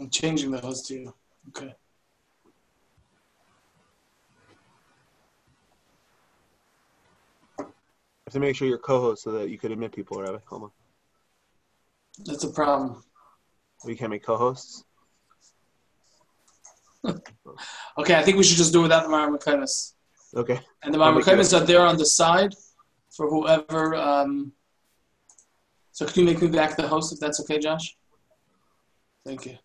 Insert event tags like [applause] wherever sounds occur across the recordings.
I'm changing the host to you. Okay. have to make sure you're co-host so that you could admit people, Rabbi. Hold on. That's a problem. We can't make co-hosts. [laughs] Okay, I think we should just do without the Maramakimis. Okay. And the make are there on the side for whoever. Um, so can you make me back the host if that's okay, Josh? Thank you.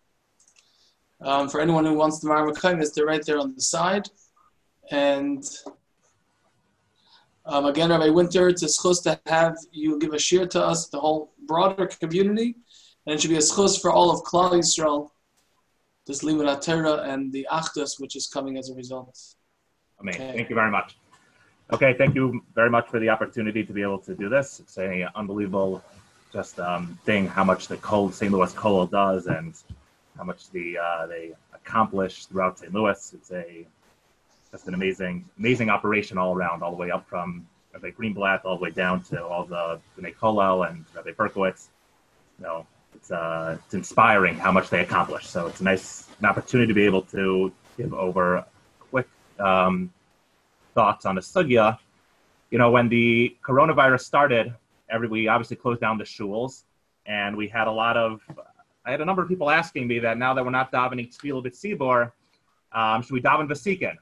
Um, for anyone who wants the Maramakimis, they're right there on the side. And um, again, Rabbi Winter, it's a schus to have you give a share to us, the whole broader community, and it should be a schus for all of Klal Yisrael, this Limud Torah and the Achdus, which is coming as a result. Amazing. Okay. Thank you very much. Okay, thank you very much for the opportunity to be able to do this. It's an unbelievable just um, thing how much the Col- St. Louis Cole does and how much the uh, they accomplish throughout St. Louis. It's a just an amazing amazing operation all around, all the way up from Rabbi Greenblatt all the way down to all the Bnei Kollel and Rabbi Berkowitz. You know, it's uh, it's inspiring how much they accomplish. So it's a nice an opportunity to be able to give over quick um, thoughts on the sugya. You know, when the coronavirus started, every we obviously closed down the shuls, and we had a lot of. I had a number of people asking me that now that we're not davening Tefillah B'Tzibor, um, should we daven Vasikin?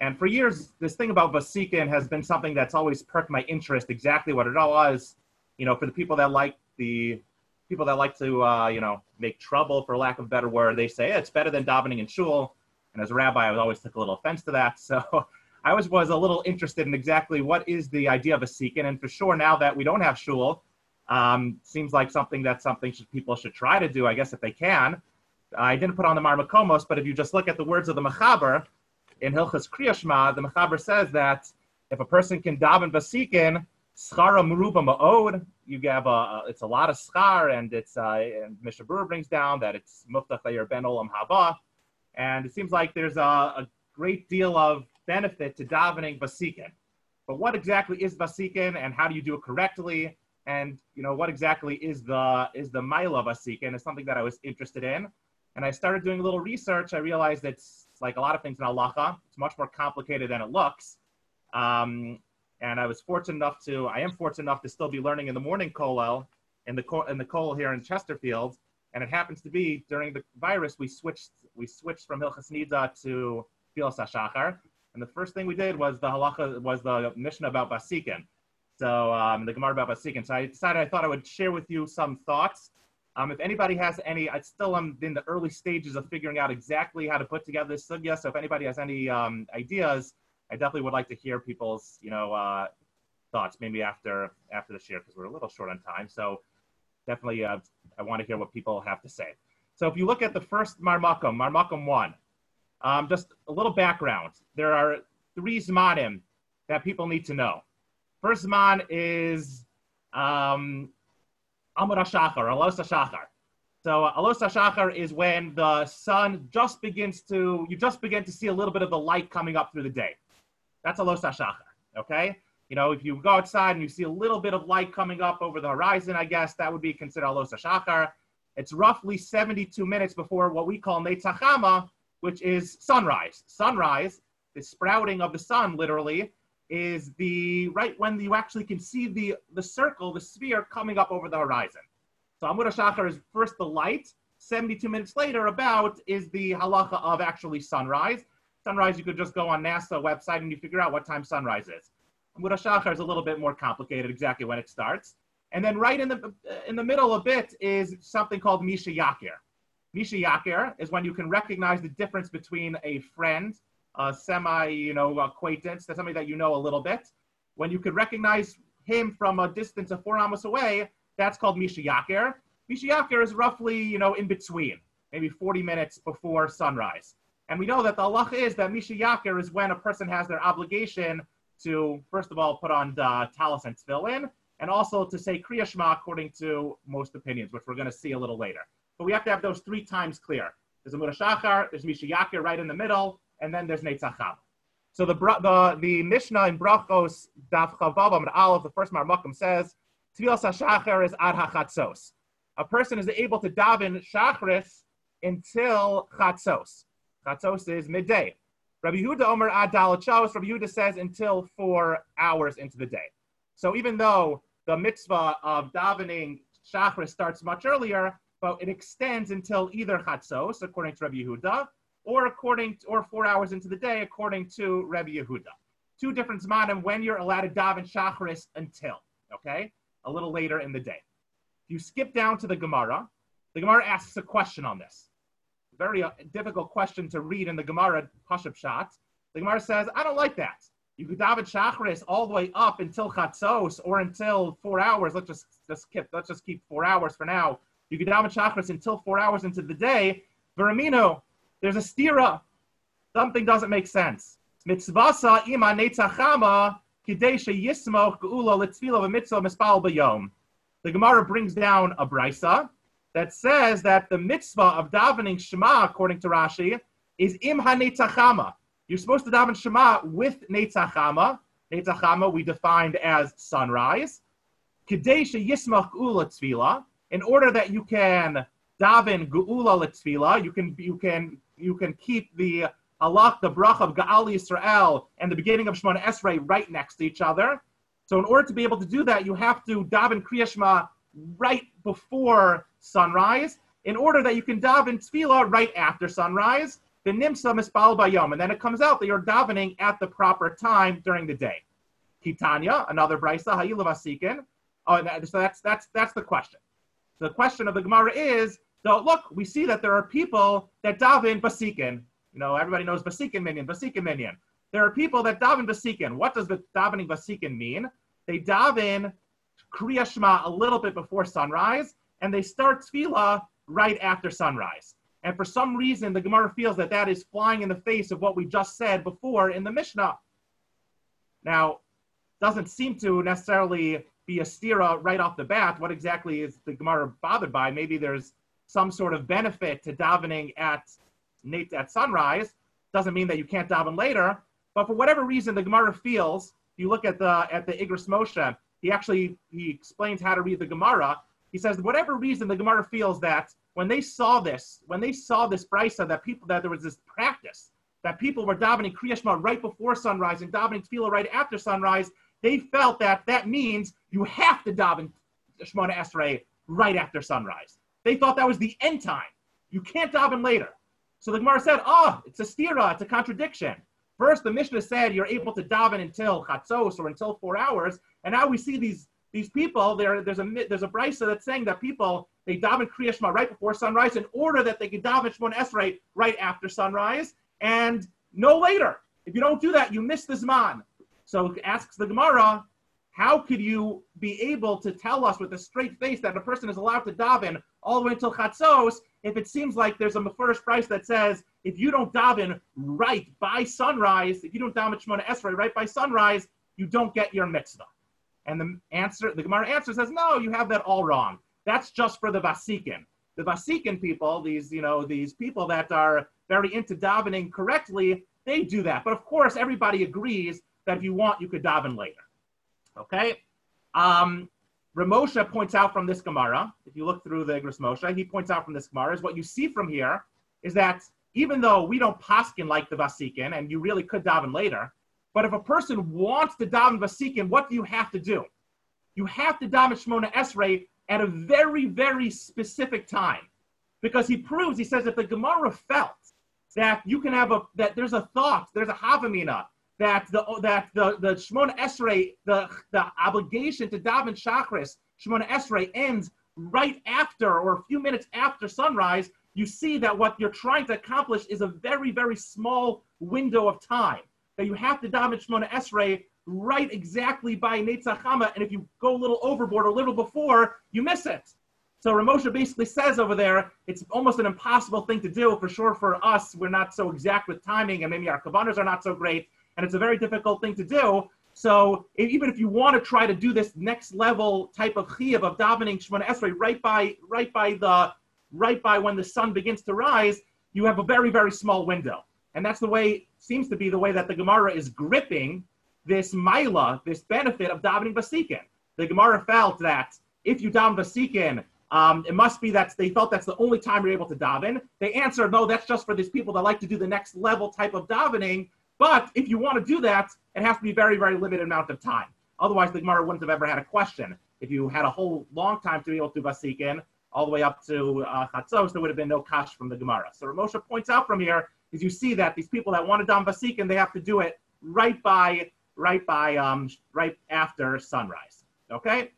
And for years, this thing about Vasikin has been something that's always perked my interest. Exactly what it all was, you know, for the people that like the people that like to, uh, you know, make trouble, for lack of a better word, they say "Eh, it's better than davening in shul. And as a rabbi, I always took a little offense to that. [laughs] So I always was a little interested in exactly what is the idea of vasikin. And for sure, now that we don't have shul, um, seems like something that something should, people should try to do, I guess, if they can. I didn't put on the Marmakomos, but if you just look at the words of the Mechaber in Hilchas Kriyashma, the Mechaber says that if a person can daven vasikin, schara meruba ma'od, you have a, it's a lot of schar, and it's uh, and Mishnah Berurah brings down that it's muftach layir ben olam haba, and it seems like there's a, a great deal of benefit to davening vasikin. But what exactly is vasikin, and how do you do it correctly? And you know what exactly is the is the maila vasikin is something that I was interested in, and I started doing a little research. I realized it's, like a lot of things in halacha. It's much more complicated than it looks. Um, and I was fortunate enough to, I am fortunate enough to still be learning in the morning kollel in the in the kollel here in Chesterfield. And it happens to be during the virus we switched we switched from Hilchas Nida to Tfilas Hashachar. And the first thing we did was the halacha was the Mishnah about Basikin. So um, the Gemara about Basikin. So I decided I thought I would share with you some thoughts. Um, if anybody has any, I still am in the early stages of figuring out exactly how to put together this sugya. So if anybody has any um, ideas, I definitely would like to hear people's, you know, uh, thoughts. Maybe after after the share because we're a little short on time. So definitely, uh, I want to hear what people have to say. So if you look at the first Marmakum, Marmakum one, um, just a little background. There are three zmanim that people need to know. First zman is um, Amud HaShachar, Alos HaShachar. So Alos HaShachar is when the sun just begins to, you just begin to see a little bit of the light coming up through the day. That's Alos HaShachar, okay? You know, if you go outside and you see a little bit of light coming up over the horizon, I guess that would be considered Alos HaShachar. It's roughly 72 minutes before what we call Netzachama, which is sunrise. Sunrise, the sprouting of the sun, literally, is the right when you actually can see the the circle, the sphere coming up over the horizon. So Amud HaShachar is first the light. 72 minutes later, about is the halacha of actually sunrise. Sunrise, you could just go on NASA website and you figure out what time sunrise is. Amud HaShachar is a little bit more complicated, exactly when it starts. And then right in the in the middle a bit is something called Misha Yakir. Misha Yakir is when you can recognize the difference between a friend, a semi, you know, acquaintance, that's somebody that you know a little bit. When you could recognize him from a distance of four amos away, that's called Misha Yakir. Misha Yakir is roughly, you know, in between, maybe 40 minutes before sunrise. And we know that the halacha is that Misha Yakir is when a person has their obligation to, first of all, put on the talis and tefillin, and also to say Kriya Shema according to most opinions, which we're going to see a little later. But we have to have those three times clear. There's a Shachar, there's Misha Yakir right in the middle, and then there's Netzacham. So the, the, the Mishnah in Brachos, Daf Chavav Amud Aleph, the first Marmakum says, Tfilas HaShachar is Ad HaChatzos. A person is able to daven Shachris until chatzos. Chatzos is midday. Rabbi Yehuda Omer ad dalat shalos. Rabbi Yehuda says until four hours into the day. So even though the mitzvah of davening shachris starts much earlier, but it extends until either chatzos, according to Rabbi Yehuda, or according or four hours into the day, according to Rabbi Yehuda. Two different zmanim when you're allowed to daven shachris until. Okay, a little later in the day. If you skip down to the Gemara, the Gemara asks a question on this. Very uh, difficult question to read in the Gemara Pashup Shat. The Gemara says, I don't like that. You could daven Shachris all the way up until Chatzos or until four hours. Let's just, just skip. Let's just keep four hours for now. You could daven Shachris until four hours into the day. Veramino, there's a stira. Something doesn't make sense. Mitzvasa ima netzachama kidesha yismoch geula litzvila v'mitzvah mispal bayom. The Gemara brings down a brisa that says that the mitzvah of davening Shema, according to Rashi, is im hanetzachama. You're supposed to daven Shema with netzachama. Netzachama we defined as sunrise. Kadesha yismach ula tzvila. In order that you can daven geula letzvila, you can you can you can keep the uh, halach, the brach of Gaal Yisrael and the beginning of Shemona Esrei right next to each other. So in order to be able to do that, you have to daven Kriya Shema right before sunrise, in order that you can daven tefillah right after sunrise, the nimsa mispal bayom, and then it comes out that you're davening at the proper time during the day. Kitanya, another brisa, ha'ilavasikin. Oh, so that's that's that's the question. The question of the Gemara is, so look, we see that there are people that daven basikin. You know, everybody knows basikin minyan, basikin minyan. There are people that daven basikin. What does the davening basikin mean? They daven Kriya Shema a little bit before sunrise, and they start tefillah right after sunrise. And for some reason, the Gemara feels that that is flying in the face of what we just said before in the Mishnah. Now, doesn't seem to necessarily be a stira right off the bat. What exactly is the Gemara bothered by? Maybe there's some sort of benefit to davening at at sunrise. Doesn't mean that you can't daven later. But for whatever reason, the Gemara feels. If you look at the at the Igros Moshe, he actually he explains how to read the Gemara. He says, whatever reason, the Gemara feels that when they saw this, when they saw this brisa, that people that there was this practice that people were davening Kriya right before sunrise and davening Tefillah right after sunrise, they felt that that means you have to daven Shemona Esrei right after sunrise. They thought that was the end time. You can't daven later. So the Gemara said, oh, it's a stira, it's a contradiction. First, the Mishnah said you're able to daven until chatzos or until four hours, and now we see these these people, there, there's a there's a brisa that's saying that people they daven Kriya Shema right before sunrise in order that they can daven Shemon Esrei right after sunrise and no later. If you don't do that, you miss the Zman. So it asks the Gemara, how could you be able to tell us with a straight face that a person is allowed to daven all the way until Chatzos if it seems like there's a first price that says if you don't daven right by sunrise, if you don't daven Shemona Esrei right by sunrise, you don't get your mitzvah. And the answer, the Gemara answer says, no, you have that all wrong. That's just for the Vasikin. The Vasikin people, these, you know, these people that are very into davening correctly, they do that. But of course, everybody agrees that if you want, you could daven later. Okay? Um, Ramosha points out from this Gemara, if you look through the Igros Moshe, he points out from this Gemara, is what you see from here is that even though we don't paskin like the Vasikin, and you really could daven later, but if a person wants to daven Vasikin, what do you have to do? You have to daven Shemona Esrei at a very, very specific time. Because he proves, he says, if the Gemara felt that you can have a, that there's a thought, there's a Havamina, that the that the the Shemona Esrei, the the obligation to daven Shachris, Shemona Esrei ends right after or a few minutes after sunrise. You see that what you're trying to accomplish is a very very small window of time that you have to daven Shemona Esrei right exactly by Netzachama, and if you go a little overboard or a little before, you miss it. So Ramosha basically says over there, it's almost an impossible thing to do. For sure, for us, we're not so exact with timing, and maybe our kavanas are not so great, and it's a very difficult thing to do. So even if you want to try to do this next level type of chiyuv of davening Shemona Esrei right by right by the right by when the sun begins to rise, you have a very very small window. And that's the way, seems to be the way that the Gemara is gripping this Mila, this benefit of davening Basikin. The Gemara felt that if you daven Basikin Um, it must be that they felt that's the only time you're able to daven. They answered, no, that's just for these people that like to do the next level type of davening. But if you want to do that, it has to be very, very limited amount of time. Otherwise, the Gemara wouldn't have ever had a question. If you had a whole long time to be able to vasikin, all the way up to uh, chatzos, there would have been no kash from the Gemara. So Ramosha points out from here is you see that these people that want to dam vasikin, they have to do it right by, right by, um, right after sunrise. Okay.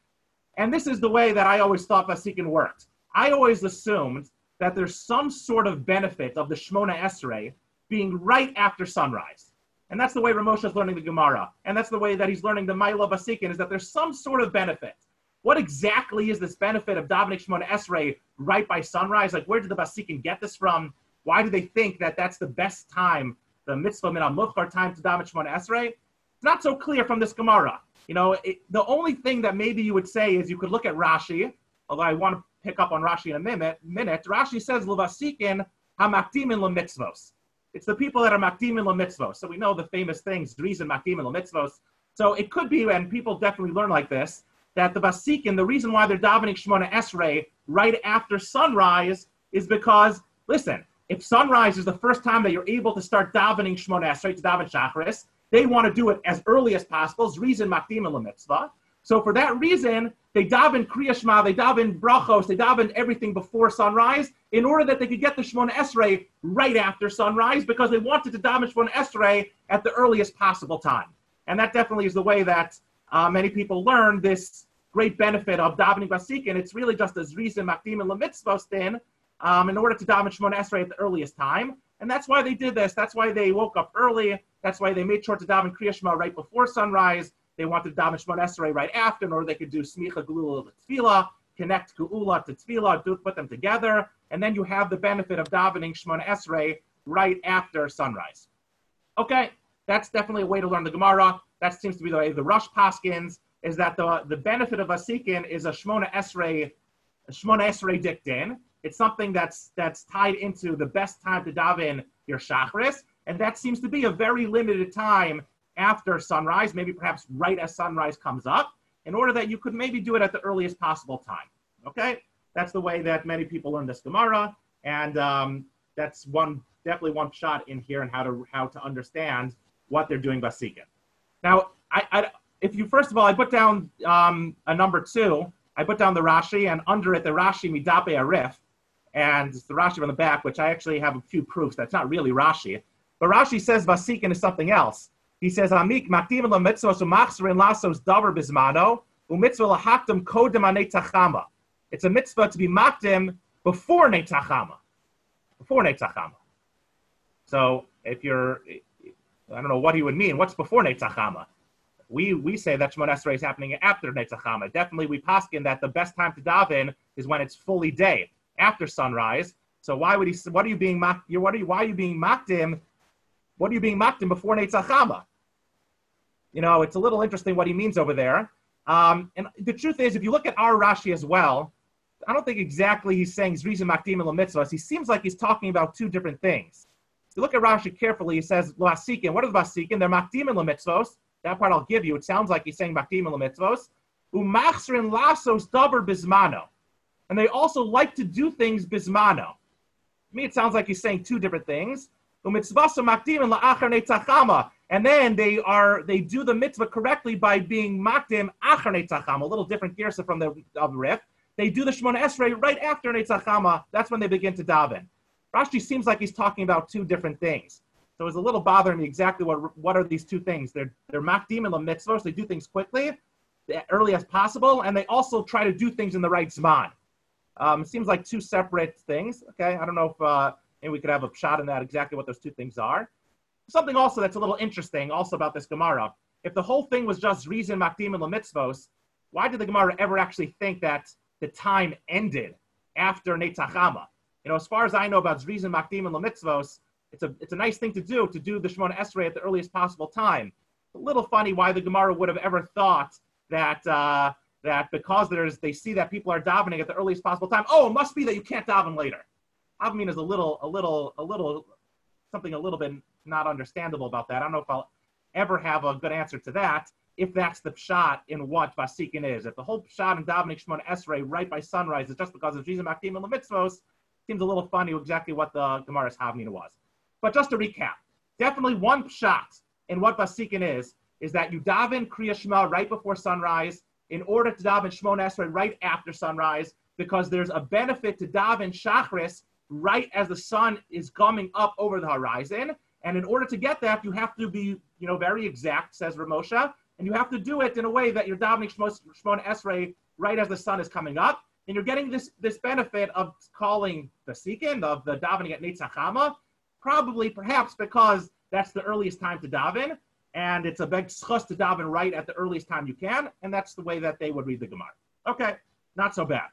And this is the way that I always thought Vasikin worked. I always assumed that there's some sort of benefit of the Shmona Esrei being right after sunrise. And that's the way Ramosha is learning the Gemara. And that's the way that he's learning the Maila Basikin is that there's some sort of benefit. What exactly is this benefit of davening Shmona Esrei right by sunrise? Like, where did the Basikin get this from? Why do they think that that's the best time, the mitzvah min al time to daven Shmona Esrei? It's not so clear from this Gemara. You know, it, the only thing that maybe you would say is you could look at Rashi, although I want to pick up on Rashi in a minute. minute Rashi says, Levasikin hamakdimin lemitzvos. It's the people that are makdimin lemitzvos. So we know the famous things, zerizin makdimin lemitzvos. So it could be, and people definitely learn like this, that the Vasikin, the zerizin why they're davening Shemona Esrei right after sunrise is because, listen, if sunrise is the first time that you're able to start davening Shemona Esrei to daven Shachris, they want to do it as early as possible. It's reason makdim mitzvah. So for that zerizin, they daven Kriya Shema, they daven brachos, they daven everything before sunrise in order that they could get the Shemona Esrei right after sunrise because they wanted to daven Shemona Esrei at the earliest possible time. And that definitely is the way that uh, many people learn this great benefit of davening Vasikin. It's really just as reason makdim and lemitzvah then um, in order to daven Shemona Esrei at the earliest time. And that's why they did this. That's why they woke up early. That's why they made sure to daven Kriya Shema right before sunrise. They wanted to daven Shemon Esrei right after, order they could do Smicha Gelula Tefillah, connect Geula to Tefillah, do, put them together, and then you have the benefit of davening Shemon Esrei right after sunrise. Okay, that's definitely a way to learn the Gemara. That seems to be the way the Rosh Paskins is that the, the benefit of Asikin is a Shmona Esrei, a Shmona Esrei diktin. It's something that's that's tied into the best time to daven your Shachris, and that seems to be a very limited time after sunrise, maybe perhaps right as sunrise comes up, in order that you could maybe do it at the earliest possible time. Okay, that's the way that many people learn this Gemara, and um, that's one definitely one shot in here and how to how to understand what they're doing Basikin. Now, I, I, if you first of all, I put down um, a number two. I put down the Rashi, and under it the Rashi Midape Arif, and the Rashi on the back, which I actually have a few proofs that's not really Rashi. But Rashi says Vasikin is something else. He says, Amik la mitzvah umachzerin lasos davar bismano umitzvah lahakdim kodem anetachama. It's a mitzvah to be makdim before netachama. Before netachama. So if you're, I don't know what he would mean. What's before netachama? We we say that Shemon Esrei is happening after netachama. Definitely, we paskin that the best time to daven is when it's fully day after sunrise. So why would he? What are you being mocked? What are you? Why are you being mocked him what are you being mocked in before Netzachama? You know, it's a little interesting what he means over there. Um, and the truth is, if you look at our Rashi as well, I don't think exactly he's saying he's zerizin makdim and mitzvahs. He seems like he's talking about two different things. If you look at Rashi carefully, he says lasikin. What are the lasikin? They're makdim and mitzvos. That part I'll give you. It sounds like he's saying makdim and mitzvos. Umachsrin lasos daber bismano. And they also like to do things bismano. To me, it sounds like he's saying two different things. And then they are they do the mitzvah correctly by being makdim achar netzachama, a little different girsa from the of Rif. They do the Shemona Esrei right after netzachama. That's when they begin to daven. Rashi seems like he's talking about two different things. So it's a little bothering me exactly what what are these two things. They're they're makdim and the mitzvahs. They do things quickly, early as possible, and they also try to do things in the right zman. Um, seems like two separate things. Okay, I don't know if. Uh, and we could have a shot in that exactly what those two things are. Something also that's a little interesting also about this Gemara. If the whole thing was just zerizin makdim and lamitzvos, why did the Gemara ever actually think that the time ended after Netzachama? You know, as far as I know about zerizin makdim and lamitzvos, it's a it's a nice thing to do to do the Shemona Esrei at the earliest possible time. It's a little funny why the Gemara would have ever thought that uh, that because there's they see that people are davening at the earliest possible time. Oh, it must be that you can't daven later. Avmin is a little, a little, a little, something a little bit not understandable about that. I don't know if I'll ever have a good answer to that. if that's the shot in what Vasikin is. If the whole shot in Davening Shemon Esrei right by sunrise is just because of Jesus Makim and Lemitzvos, seems a little funny exactly what the Gemara's Havmina was. But just to recap, definitely one shot in what Vasikin is, is that you daven Kriya Shema right before sunrise in order to daven Shemon Esrei right after sunrise, because there's a benefit to daven Shachris right as the sun is coming up over the horizon. And in order to get that, you have to be, you know, very exact, says Ramosha, and you have to do it in a way that you're davening Shemon Esrei right as the sun is coming up. And you're getting this, this benefit of calling the Sikin, of the davening at Netzachama, probably perhaps because that's the earliest time to daven, and it's a big schus to daven right at the earliest time you can, and that's the way that they would read the Gemara. Okay, not so bad.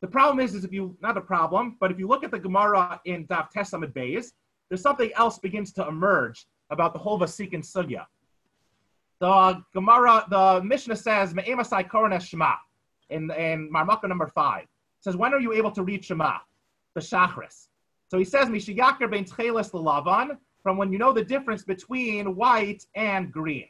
The problem is, is if you not a problem, but if you look at the Gemara in Dav Tes Amud Beis, there's something else begins to emerge about the whole Vasikin Sugya. The Gemara, the Mishnah says, Me'emasai Korones Shema in, in Marmaka number five. It says, when are you able to read Shema? The Shachris. So he says, Mishiyakir ben Tcheles Lavan, from when you know the difference between white and green.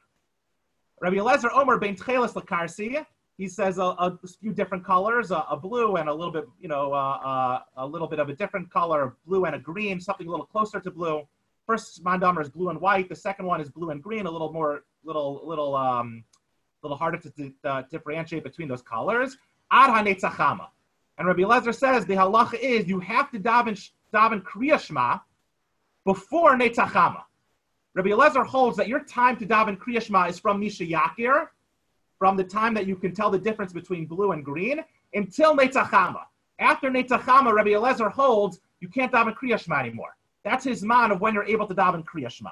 Rabbi Eliezer Omer ben Tcheles Lakarsi, he says a, a, few different colors, a, a, blue and a little bit, you know, uh, uh, a little bit of a different color, blue and a green, something a little closer to blue. First mandamer is blue and white. The second one is blue and green, a little more, little, little, um, little harder to uh, differentiate between those colors. Ad hanetzachama. And Rabbi Lezer says the halacha is you have to daven daven kriya shema before netzachama. Rabbi Lezer holds that your time to daven kriya shema is from misha yakir, from the time that you can tell the difference between blue and green, until netzachama. After netzachama, Rabbi Lezer holds you can't daven kriya shema anymore. That's his man of when you're able to daven Kriya Shema.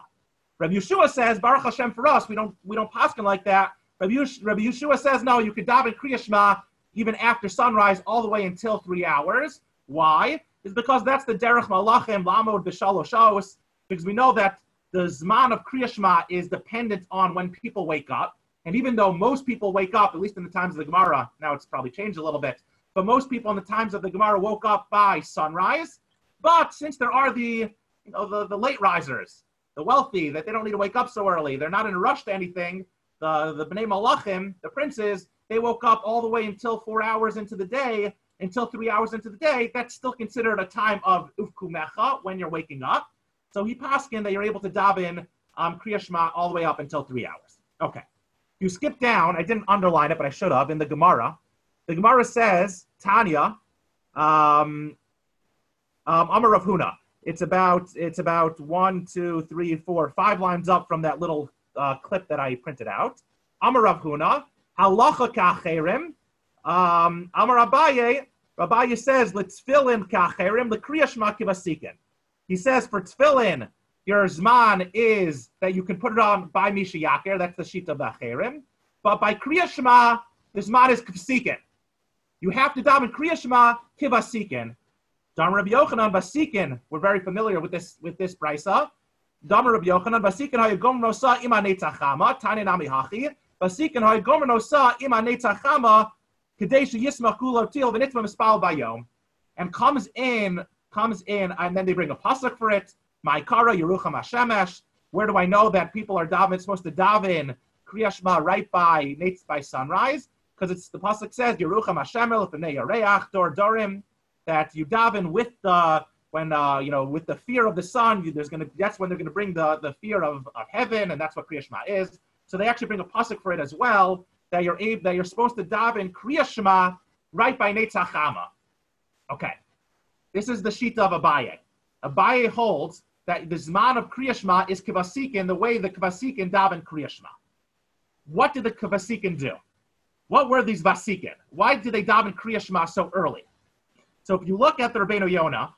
Rabbi Yeshua says, Baruch Hashem for us, we don't we don't paskin like that. Rabbi, Yeshua says, no, you could daven Kriya Shema even after sunrise all the way until three hours. Why? Is because that's the derech malachim lamod b'shalosh because we know that the zman of Kriya Shema is dependent on when people wake up. And even though most people wake up, at least in the times of the Gemara, now it's probably changed a little bit, but most people in the times of the Gemara woke up by sunrise. But since there are the you know, the, the late risers, the wealthy, that they don't need to wake up so early. They're not in a rush to anything. The, the Bnei Malachim, the princes, they woke up all the way until four hours into the day, until three hours into the day. That's still considered a time of ufkumecha, when you're waking up. So he paskin that you're able to daven um, Kriya Shema all the way up until three hours. Okay. You skip down, I didn't underline it, but I should have, in the Gemara. The Gemara says, Tanya, um, um, Amar Rav Huna. It's about it's about one, two, three, four, five lines up from that little uh, clip that I printed out. Amar Rav Huna, halacha kacherim. Um, Amar Abaye, Abaye says, let's fill in kacherim, the kriyashma kivasikin. He says for tefillin, your zman is that you can put it on by Misha Yakir, that's the sheet of the. But by Kriya Shema, the zman is kivasikin. You have to daven Kriya Shema kivasikin. Dam Rabbi Yochanan Basikin, we're very familiar with this with this brisa. Dam Rabbi Yochanan Basikin hayagom nosa ima netzachama tani nami hachi. Basikin hayagom nosa ima netzachama kadesh yismach kulo til v'nitva mispal bayom. And comes in, comes in, and then they bring a pasuk for it. Ma'ikara Yerucham Hashemesh. Where do I know that people are daven, supposed to daven Kriyashma right by by sunrise? Because it's the pasuk says Yerucham Hashemel yareach dor dorim that you daven with the when uh, you know with the fear of the sun. There's gonna that's when they're gonna bring the the fear of, of heaven, and that's what Kriyashma is. So they actually bring a pasuk for it as well that you're able, that you're supposed to daven Kriya Shema right by Netzachama. Okay, this is the sheet of Abaye. Abaye holds that the zman of Kriya Shema is kavasikin the way the kavasikin daven Kriya Shema. What did the kavasikin do? What were these vasikin? Why did they daven Kriya Shema so early? So if you look at the Rabbeinu Yonah,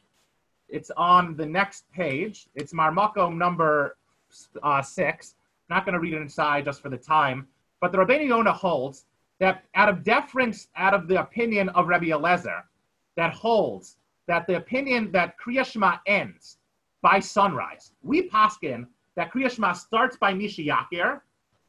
it's on the next page. It's Marmakom number uh, six. Not going to read it inside just for the time. But the Rabbeinu Yonah holds that out of deference, out of the opinion of Rabbi Eliezer, that holds that the opinion that Kriya Shema ends by sunrise. We paskin that Kriya Shema starts by Misha Yakir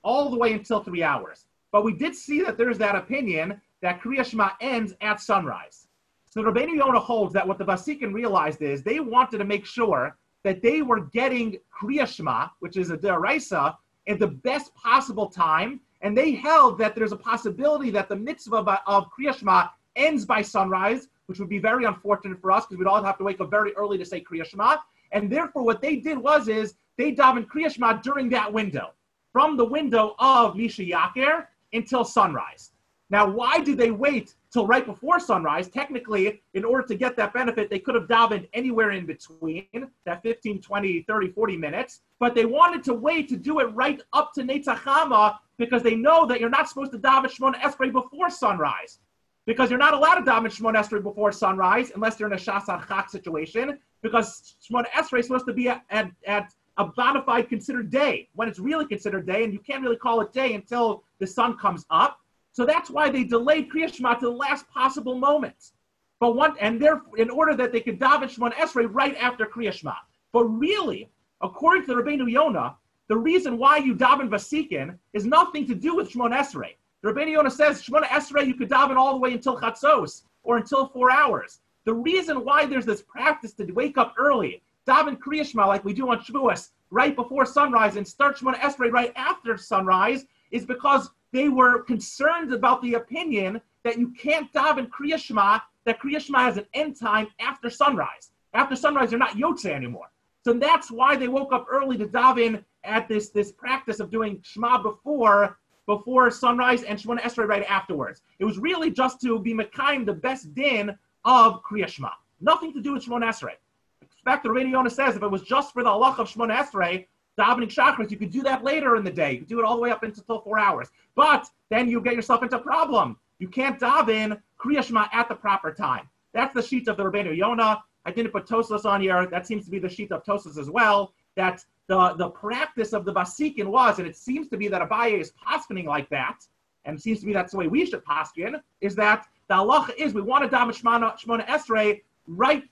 all the way until three hours. But we did see that there's that opinion that Kriya Shema ends at sunrise. So Rabbeinu Yonah holds that what the Vasikin realized is they wanted to make sure that they were getting Kriya Shema, which is a deraisa, at the best possible time and they held that there's a possibility that the mitzvah of Kriya Shema ends by sunrise, which would be very unfortunate for us because we'd all have to wake up very early to say Kriya Shema. And therefore, what they did was is they davened Kriya Shema during that window, from the window of Misha Yakir until sunrise. Now, why did they wait till right before sunrise? Technically, in order to get that benefit, they could have davened anywhere in between that 15, 20, 30, 40 minutes, but they wanted to wait to do it right up to Netzachama because they know that you're not supposed to daven Shemona Esrei before sunrise. Because you're not allowed to daven Shemona Esrei before sunrise unless you're in a Shasar Chak situation, because Shemona Esrei is supposed to be at, at, at a bona fide considered day, when it's really considered day, and you can't really call it day until the sun comes up. So that's why they delayed Kriya Shema to the last possible moment. But one, and therefore, in order that they could daven Shemon Esrei right after Kriya Shema. But really, according to the Rabbeinu Yonah, the reason why you daven Vasikin is nothing to do with Shemon Esrei. The Rabbeinu Yonah says Shemon Esrei you could daven all the way until Chatzos or until four hours. The reason why there's this practice to wake up early, daven Kriya Shema like we do on Shavuos, right before sunrise, and start Shemon Esrei right after sunrise, is because they were concerned about the opinion that you can't daven Kriya Shema, that Kriya Shema has an end time after sunrise. After sunrise, you're not Yotze anymore. So that's why they woke up early to daven at this, this practice of doing Shema before before sunrise and Shemona Esrei right afterwards. It was really just to be Mekayim, the best din of Kriya Shema. Nothing to do with Shemona Esrei. In fact, the Yonah says if it was just for the Allah of Shemona Esrei, davening chakras, you could do that later in the day. You could do it all the way up until four hours. But then you get yourself into a problem. You can't daven Kriya Shema at the proper time. That's the sheet of the Rabbeinu Yonah. I didn't put Tosfos on here. That seems to be the sheet of Tosfos as well. That the, the practice of the Vasikin was, and it seems to be that Abaye is poskening like that, and it seems to be that's the way we should poskin, is that the halacha is we want to daven Shemona, Shemona Esrei right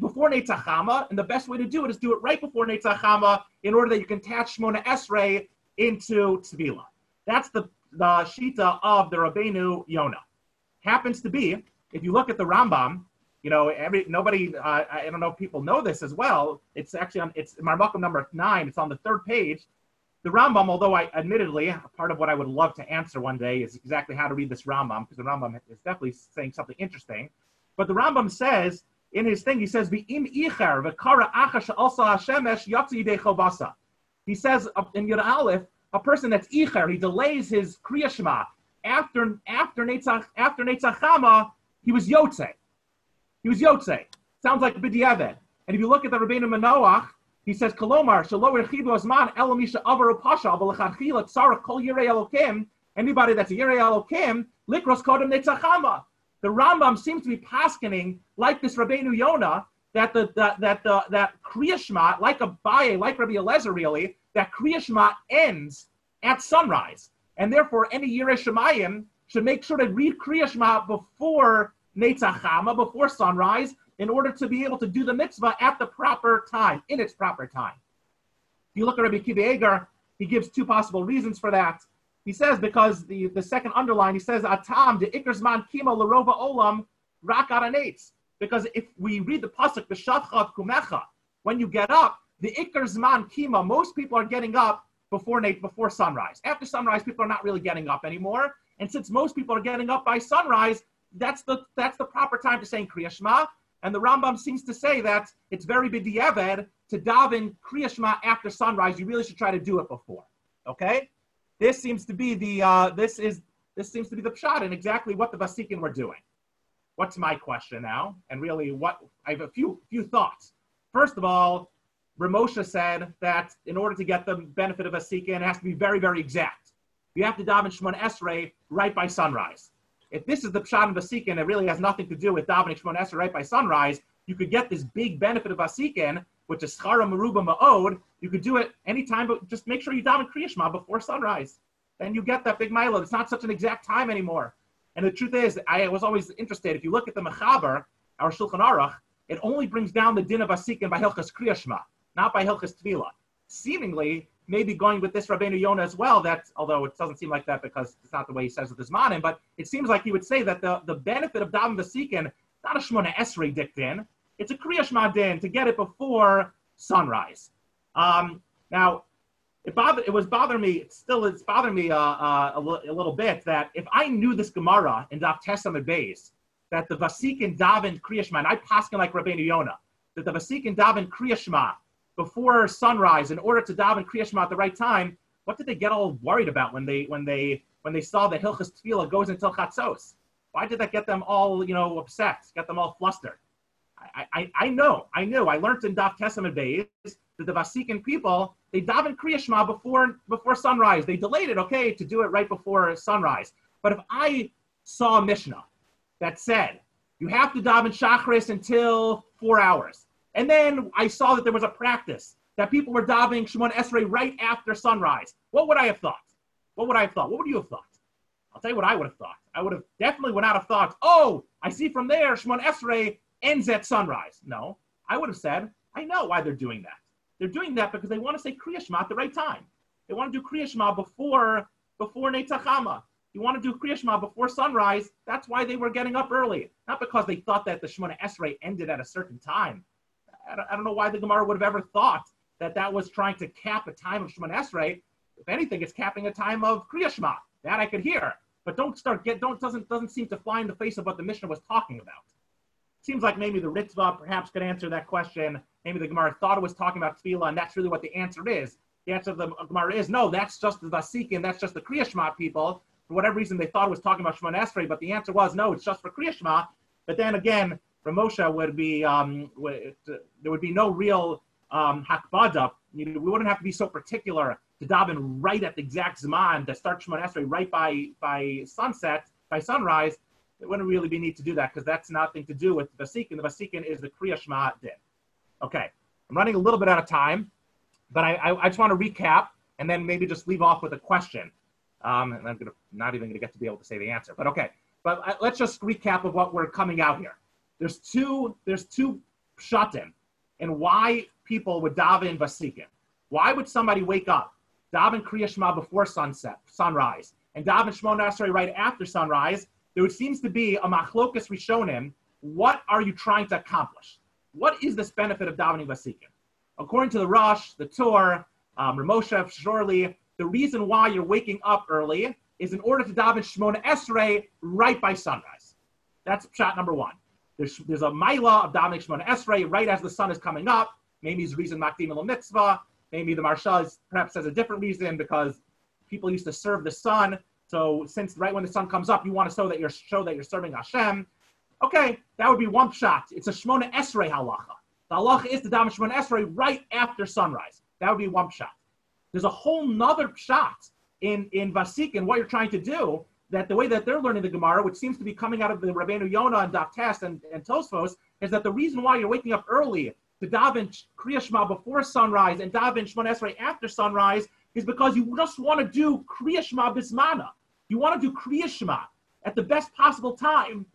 before Netzachama, and the best way to do it is do it right before Netzachama in order that you can attach Shmona Esrei into Tvila. That's the, the Shita of the Rabbeinu Yonah. Happens to be, if you look at the Rambam, you know, every nobody, uh, I don't know if people know this as well. It's actually on, it's Marmakum number nine. It's on the third page. The Rambam, although I admittedly, part of what I would love to answer one day is exactly how to read this Rambam, because the Rambam is definitely saying something interesting. But the Rambam says in his thing, he says, "V'im icher v'kara achash also hashemesh yatsi chovasa." He says in Yud Aleph, a person that's icher, he delays his kriya shema after after netzach after netzachama, he was yotze. He was yotze. Sounds like b'diavad. And if you look at the Rabbeinu Manoach, he says, "Kolomar shalo erchidu azman elamisha avar upasha v'lechachila tzarach kol yirei elokim." Anybody that's a yirei elokim likros kodem netzachama the Rambam seems to be paskening like this Rabbeinu Yonah that the that that the that Kriya Shema, like Abaye, like Rabbi Eliezer, really, that Kriya Shema ends at sunrise, and therefore any Yirei Shemayim should make sure to read Kriya Shema before Netzachama, before sunrise, in order to be able to do the mitzvah at the proper time, in its proper time. If you look at Rabbi Kiva he gives two possible reasons for that. He says because the, the second underline, he says atam de ikersman kima larova olam rak aranetz. Because if we read the pasuk the b'shavchat kumecha, when you get up, the ikersman kima, most people are getting up before before sunrise. After sunrise, people are not really getting up anymore. And since most people are getting up by sunrise, that's the that's the proper time to say Kriya Shema. And the Rambam seems to say that it's very b'diavad to daven Kriya Shema after sunrise. You really should try to do it before. Okay. This seems to be the uh, this is this seems to be the pshat and exactly what the Vasikin were doing. What's my question now? And really, what I have a few few thoughts. First of all, Ramosha said that in order to get the benefit of a Vasikin, it has to be very very exact. You have to daven Shmon Esrei right by sunrise. If this is the pshat and Vasikin, it really has nothing to do with davening Shmon Esrei right by sunrise. You could get this big benefit of Vasikin which is Schara Maruba Ma'od, you could do it anytime, but just make sure you daven Kriyashma before sunrise. Then you get that big Milo. It's not such an exact time anymore. And the truth is, I was always interested. If you look at the Mechaber, our Shulchan Aruch, it only brings down the din of Asikin by Hilchas Kriyashma, not by Hilchas Tvila. Seemingly, maybe going with this Rabbeinu Yonah as well, that although it doesn't seem like that because it's not the way he says with his manim, but it seems like he would say that the, the benefit of Daven Vasikin, not a Shmona Esrei diktin, it's a Kriya Shema din to get it before sunrise. Um, now, it bothered it was bothering me it's still it's bothering me uh, uh, a, little bit that if I knew this Gemara in Daf Tes Amud base that the Vasikin daven Kriyashma and I pass paskin like Rabbeinu Yonah that the Vasikin daven Kriyashma before sunrise in order to daven Kriyashma at the right time. What did they get all worried about when they when they when they saw that Hilchas Tefillah goes until Chatzos? Why did that get them all you know upset? Get them all flustered? I, I, I know, I knew. I learned in Daf Tes Amud Beis that the Vasikan people, they daven Kriya Shema before, before sunrise. They delayed it, okay, to do it right before sunrise. But if I saw a Mishnah that said, you have to daven Shachris until four hours, and then I saw that there was a practice that people were davening Shimon Esrei right after sunrise, what would I have thought? What would I have thought? What would you have thought? I'll tell you what I would have thought. I would have definitely would not have thought, oh, I see from there Shimon Esrei ends at sunrise. No, I would have said, I know why they're doing that. They're doing that because they want to say Kriya Shema at the right time. They want to do Kriya Shema before before Netzachama. You want to do Kriya Shema before sunrise. That's why they were getting up early, not because they thought that the Shemona Esrei ended at a certain time. I don't, know why the Gemara would have ever thought that that was trying to cap a time of Shemona Esrei. If anything, it's capping a time of Kriya Shema. That I could hear, but don't start get don't doesn't doesn't seem to fly in the face of what the Mishnah was talking about seems like maybe the Ritva perhaps could answer that question. Maybe the Gemara thought it was talking about tefillah, and that's really what the answer is. The answer of the Gemara is no, that's just the Vasikin, that's just the Kriya Shema people. For whatever reason, they thought it was talking about Shemon Esrei, but the answer was no, it's just for Kriya Shema. But then again, Ramosha would be, um, there would be no real um, hakbada. we wouldn't have to be so particular to daven right at the exact Zman to start Shemon Esrei right by, by sunset, by sunrise it wouldn't really be need to do that because that's nothing to do with the Vasikin. The Vasikin is the Kriya Shema din. Okay, I'm running a little bit out of time, but I, I, I just want to recap and then maybe just leave off with a question. Um, and I'm gonna not even gonna get to be able to say the answer, but okay. But I, uh, let's just recap of what we're coming out here. There's two there's two shatim and why people would daven Vasikin. Why would somebody wake up, daven Kriya Shema before sunset, sunrise, and daven Shemona Esrei right after sunrise, there seems to be a machlokas rishonim. What are you trying to accomplish? What is this benefit of davening vasikin? According to the Rosh, the Torah, um, Ramoshev, Shorley, the reason why you're waking up early is in order to daven Shemona Esrei right by sunrise. That's shot number one. There's, there's a Maila of davening Shemona Esrei right as the sun is coming up. Maybe it's zerizin Makdim mitzvah. Maybe the Maharsha perhaps has a different reason because people used to serve the sun so since right when the sun comes up, you want to show that you're show that you're serving Hashem. Okay, that would be one shot. It's a Shmona Esrei halacha. The halacha is to daven Shmona Esrei right after sunrise. That would be one shot. There's a whole nother shot in in Vasikin what you're trying to do. That the way that they're learning the Gemara, which seems to be coming out of the Rabbeinu Yonah and Daf and, and Tosfos, is that the reason why you're waking up early to daven Kriya Shema before sunrise and daven Shmona Esrei after sunrise is because you just want to do Kriya Shema Bismana. You want to do Kriya Shema at the best possible time,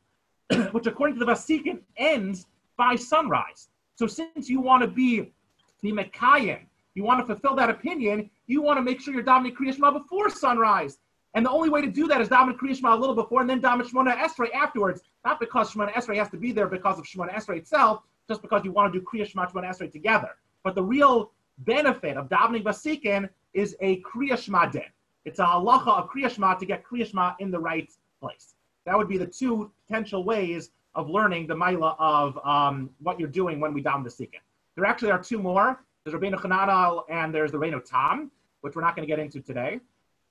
[clears throat] which according to the Vasikin ends by sunrise. So since you want to be the Mekayim, you want to fulfill that opinion, you want to make sure you're davening Kriya Shema before sunrise. And the only way to do that is daven Kriya Shema a little before and then daven Shemona Esrei afterwards. Not because Shemona Esrei has to be there because of Shemona Esrei itself, just because you want to do Kriya Shema Shemona Esrei together. But the real benefit of davening Vasikin is a Kriya Shema din. It's a halacha of Kriya Shema to get Kriya Shema in the right place. That would be the two potential ways of learning the Maila of um, what you're doing when we daven the Sikhin. There actually are two more. There's Rabbeinu Chananel and there's the Rabbeinu Tam, which we're not going to get into today.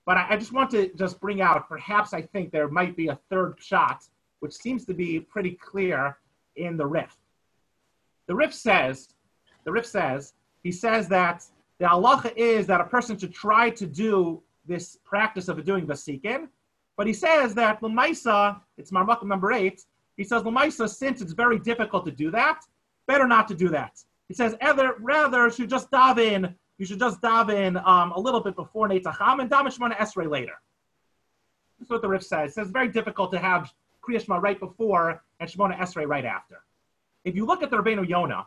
But I, I, just want to just bring out, perhaps I think there might be a third shot, which seems to be pretty clear in the Rif. The Rif says, the Rif says, he says that the halacha is that a person should try to do this practice of doing vasikin, but he says that lemaisa, it's marmuk number eight. He says lemaisa, since it's very difficult to do that, better not to do that. He says either rather should just dive in. You should just dive in um, a little bit before Netzacham and daven Shemona Esrei later. That's what the Rif says. It says it's very difficult to have Kriya right before and Shemona Esrei right after. If you look at the Rabbeinu Yonah,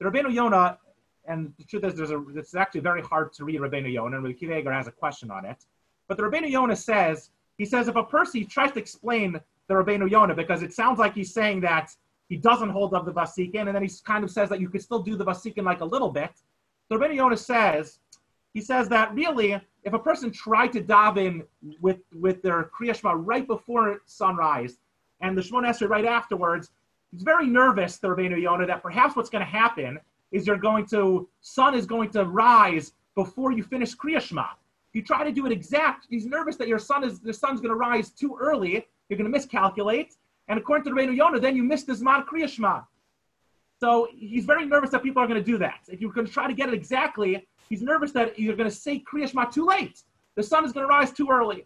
the Rabbeinu Yonah and the truth is, there's a, it's actually very hard to read Rabbeinu Yonah, and Rabbi Kiva has a question on it. But the Rabbeinu Yonah says, he says, if a person tries to explain the Rabbeinu Yonah, because it sounds like he's saying that he doesn't hold up the Vasikin, and then he kind of says that you could still do the Vasikin like a little bit. The Rabbeinu Yonah says he says that really, if a person tried to daven with with their Kriya Shema right before sunrise and the Shemona Esrei right afterwards, he's very nervous, the Rabbeinu Yonah, that perhaps what's going to happen is you're going to sun is going to rise before you finish Kriya Shema. If you try to do it exact, he's nervous that your sun is the sun's going to rise too early. You're going to miscalculate, and according to Rabbeinu Yonah, then you miss the Zman Kriya Shema. So he's very nervous that people are going to do that. If you're going to try to get it exactly, he's nervous that you're going to say Kriya Shema too late. The sun is going to rise too early.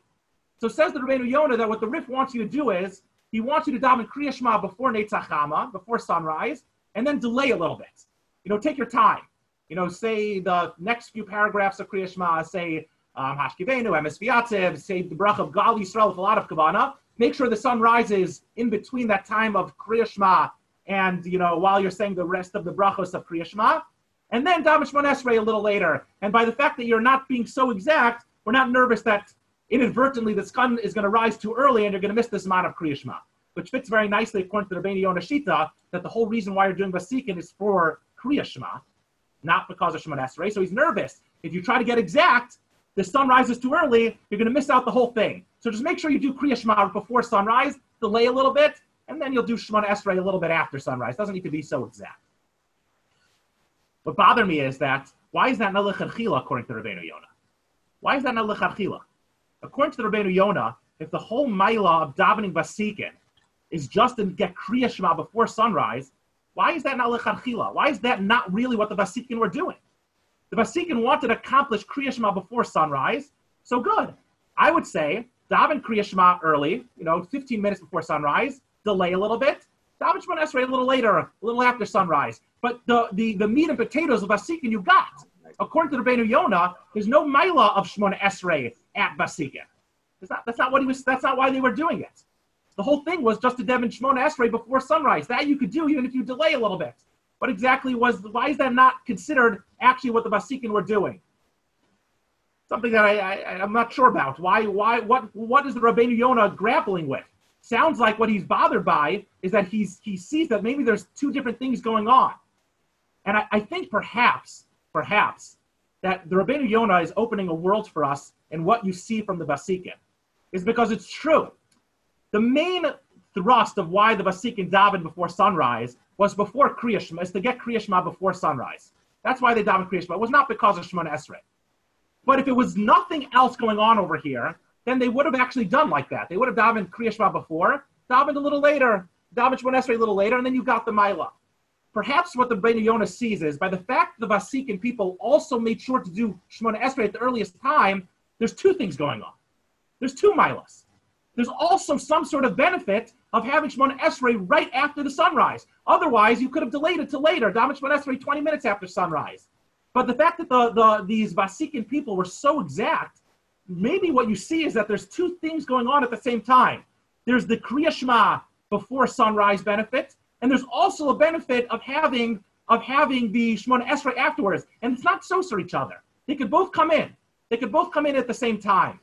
So says the Rabbeinu Yonah that what the Rif wants you to do is he wants you to daven Kriya Shema before Netzachama, before sunrise, and then delay a little bit. You know, take your time. You know, say the next few paragraphs of Kriya Shema, say um, Hashkivenu, Emes say the brach of Gal Yisrael with a lot of Kavana. Make sure the sun rises in between that time of Kriya Shema and, you know, while you're saying the rest of the brachos of Kriya Shema. And then Daven Shmon Esrei a little later. And by the fact that you're not being so exact, we're not nervous that inadvertently the sun is going to rise too early and you're going to miss this amount of Kriya Shema, which fits very nicely according to the Rabbeinu Yonashita that the whole reason why you're doing Vasikin is for Kriya Shema, not because of Shemon Esrei. So he's nervous. If you try to get exact, the sun rises too early, you're going to miss out the whole thing. So just make sure you do Kriya Shema before sunrise, delay a little bit, and then you'll do Shemon Esrei a little bit after sunrise. Doesn't need to be so exact. What bothered me is that why is that not lechatchila according to Rabbeinu Yonah? Why is that not lechatchila? According to the Rabbeinu Yonah, if the whole maila of davening vasikin is just to get kriya shema before sunrise, why is that not lechatchila? Why is that not really what the vasikin were doing? The vasikin wanted to accomplish kriya shema before sunrise, so good. I would say daven kriya shema early, you know, 15 minutes before sunrise, delay a little bit. Daven Shemon Esrei a little later, a little after sunrise. But the, the, the meat and potatoes of Vasikin you got. According to the Rabbeinu Yonah, there's no Mila of Shemon Esrei at Vasikin. That's not, that's not what he was. That's not why they were doing it. The whole thing was just to Devin Shmona Esrei before sunrise. That you could do even if you delay a little bit. What exactly was? Why is that not considered actually what the Vasikin were doing? Something that I, I am not sure about. Why? Why? What? What is the Rabbeinu Yonah grappling with? Sounds like what he's bothered by is that he's he sees that maybe there's two different things going on. And I, I think perhaps, perhaps, that the Rabbeinu Yonah is opening a world for us in what you see from the Vasikin. Is because it's true. The main thrust of why the Vasikin davened before sunrise was before Kriyashma, is to get Kriyashma before sunrise. That's why they davened Kriyashma. It was not because of Shemona Esrei. But if it was nothing else going on over here, then they would have actually done like that. They would have davened Kriya Shema before, davened a little later, davened Shemon Esrei a little later, and then you got the Maila. Perhaps what the Rabbeinu Yonah sees is by the fact that the Vasikin people also made sure to do Shemon Esrei at the earliest time, there's two things going on. There's two Milas. There's also some sort of benefit of having Shemon Esrei right after the sunrise. Otherwise, you could have delayed it to later, davened Shemon Esrei 20 minutes after sunrise. But the fact that the, the, these Vasikin people were so exact maybe what you see is that there's two things going on at the same time. There's the Kriya Shema before sunrise benefit, and there's also a benefit of having of having the Shemona Esrei afterwards. And it's not so for each other. They could both come in. They could both come in at the same time.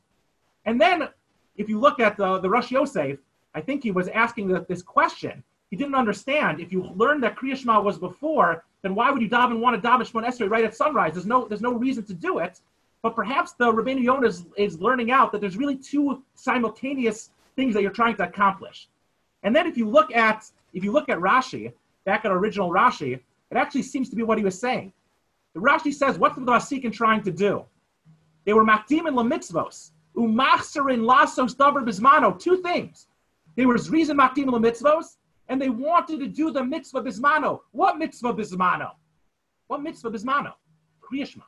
And then, if you look at the, the Rosh Yosef, I think he was asking the, this question. He didn't understand. If you learned that Kriya Shema was before, then why would you daven want to daven Shemon Esrei right at sunrise? There's no, there's no reason to do it. But perhaps the Rabbeinu Yonah is, is learning out that there's really two simultaneous things that you're trying to accomplish. And then if you look at if you look at Rashi, back at original Rashi, it actually seems to be what he was saying. The Rashi says, what's the Vasikin trying to do? They were makdim and lamitzvos, umachserin lasos davar bismano, two things. They were reason makdim and lamitzvos, and they wanted to do the mitzvah bismano. What mitzvah bismano? What mitzvah bismano? Kriyashma.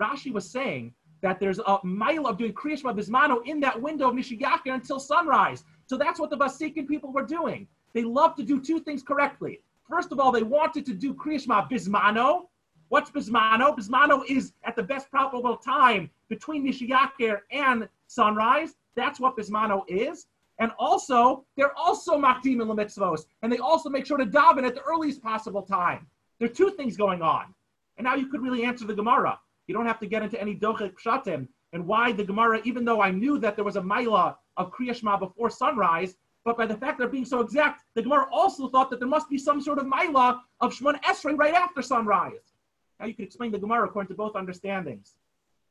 Rashi was saying that there's a mile of doing Kriyashma Bismano in that window of Misha Yakir until sunrise. So that's what the Vasikin people were doing. They love to do two things correctly. First of all, they wanted to do Kriyashma Bismano. What's Bismano? Bismano is at the best probable time between Misha Yakir and sunrise. That's what Bismano is. And also, they're also Makdim and Lemitzvos. And they also make sure to daven at the earliest possible time. There are two things going on. And now you could really answer the Gemara. You don't have to get into any dochek pshatim and why the Gemara, even though I knew that there was a maila of Kriyashma before sunrise, but by the fact they're being so exact, the Gemara also thought that there must be some sort of maila of Shemon Esrei right after sunrise. Now you can explain the Gemara according to both understandings.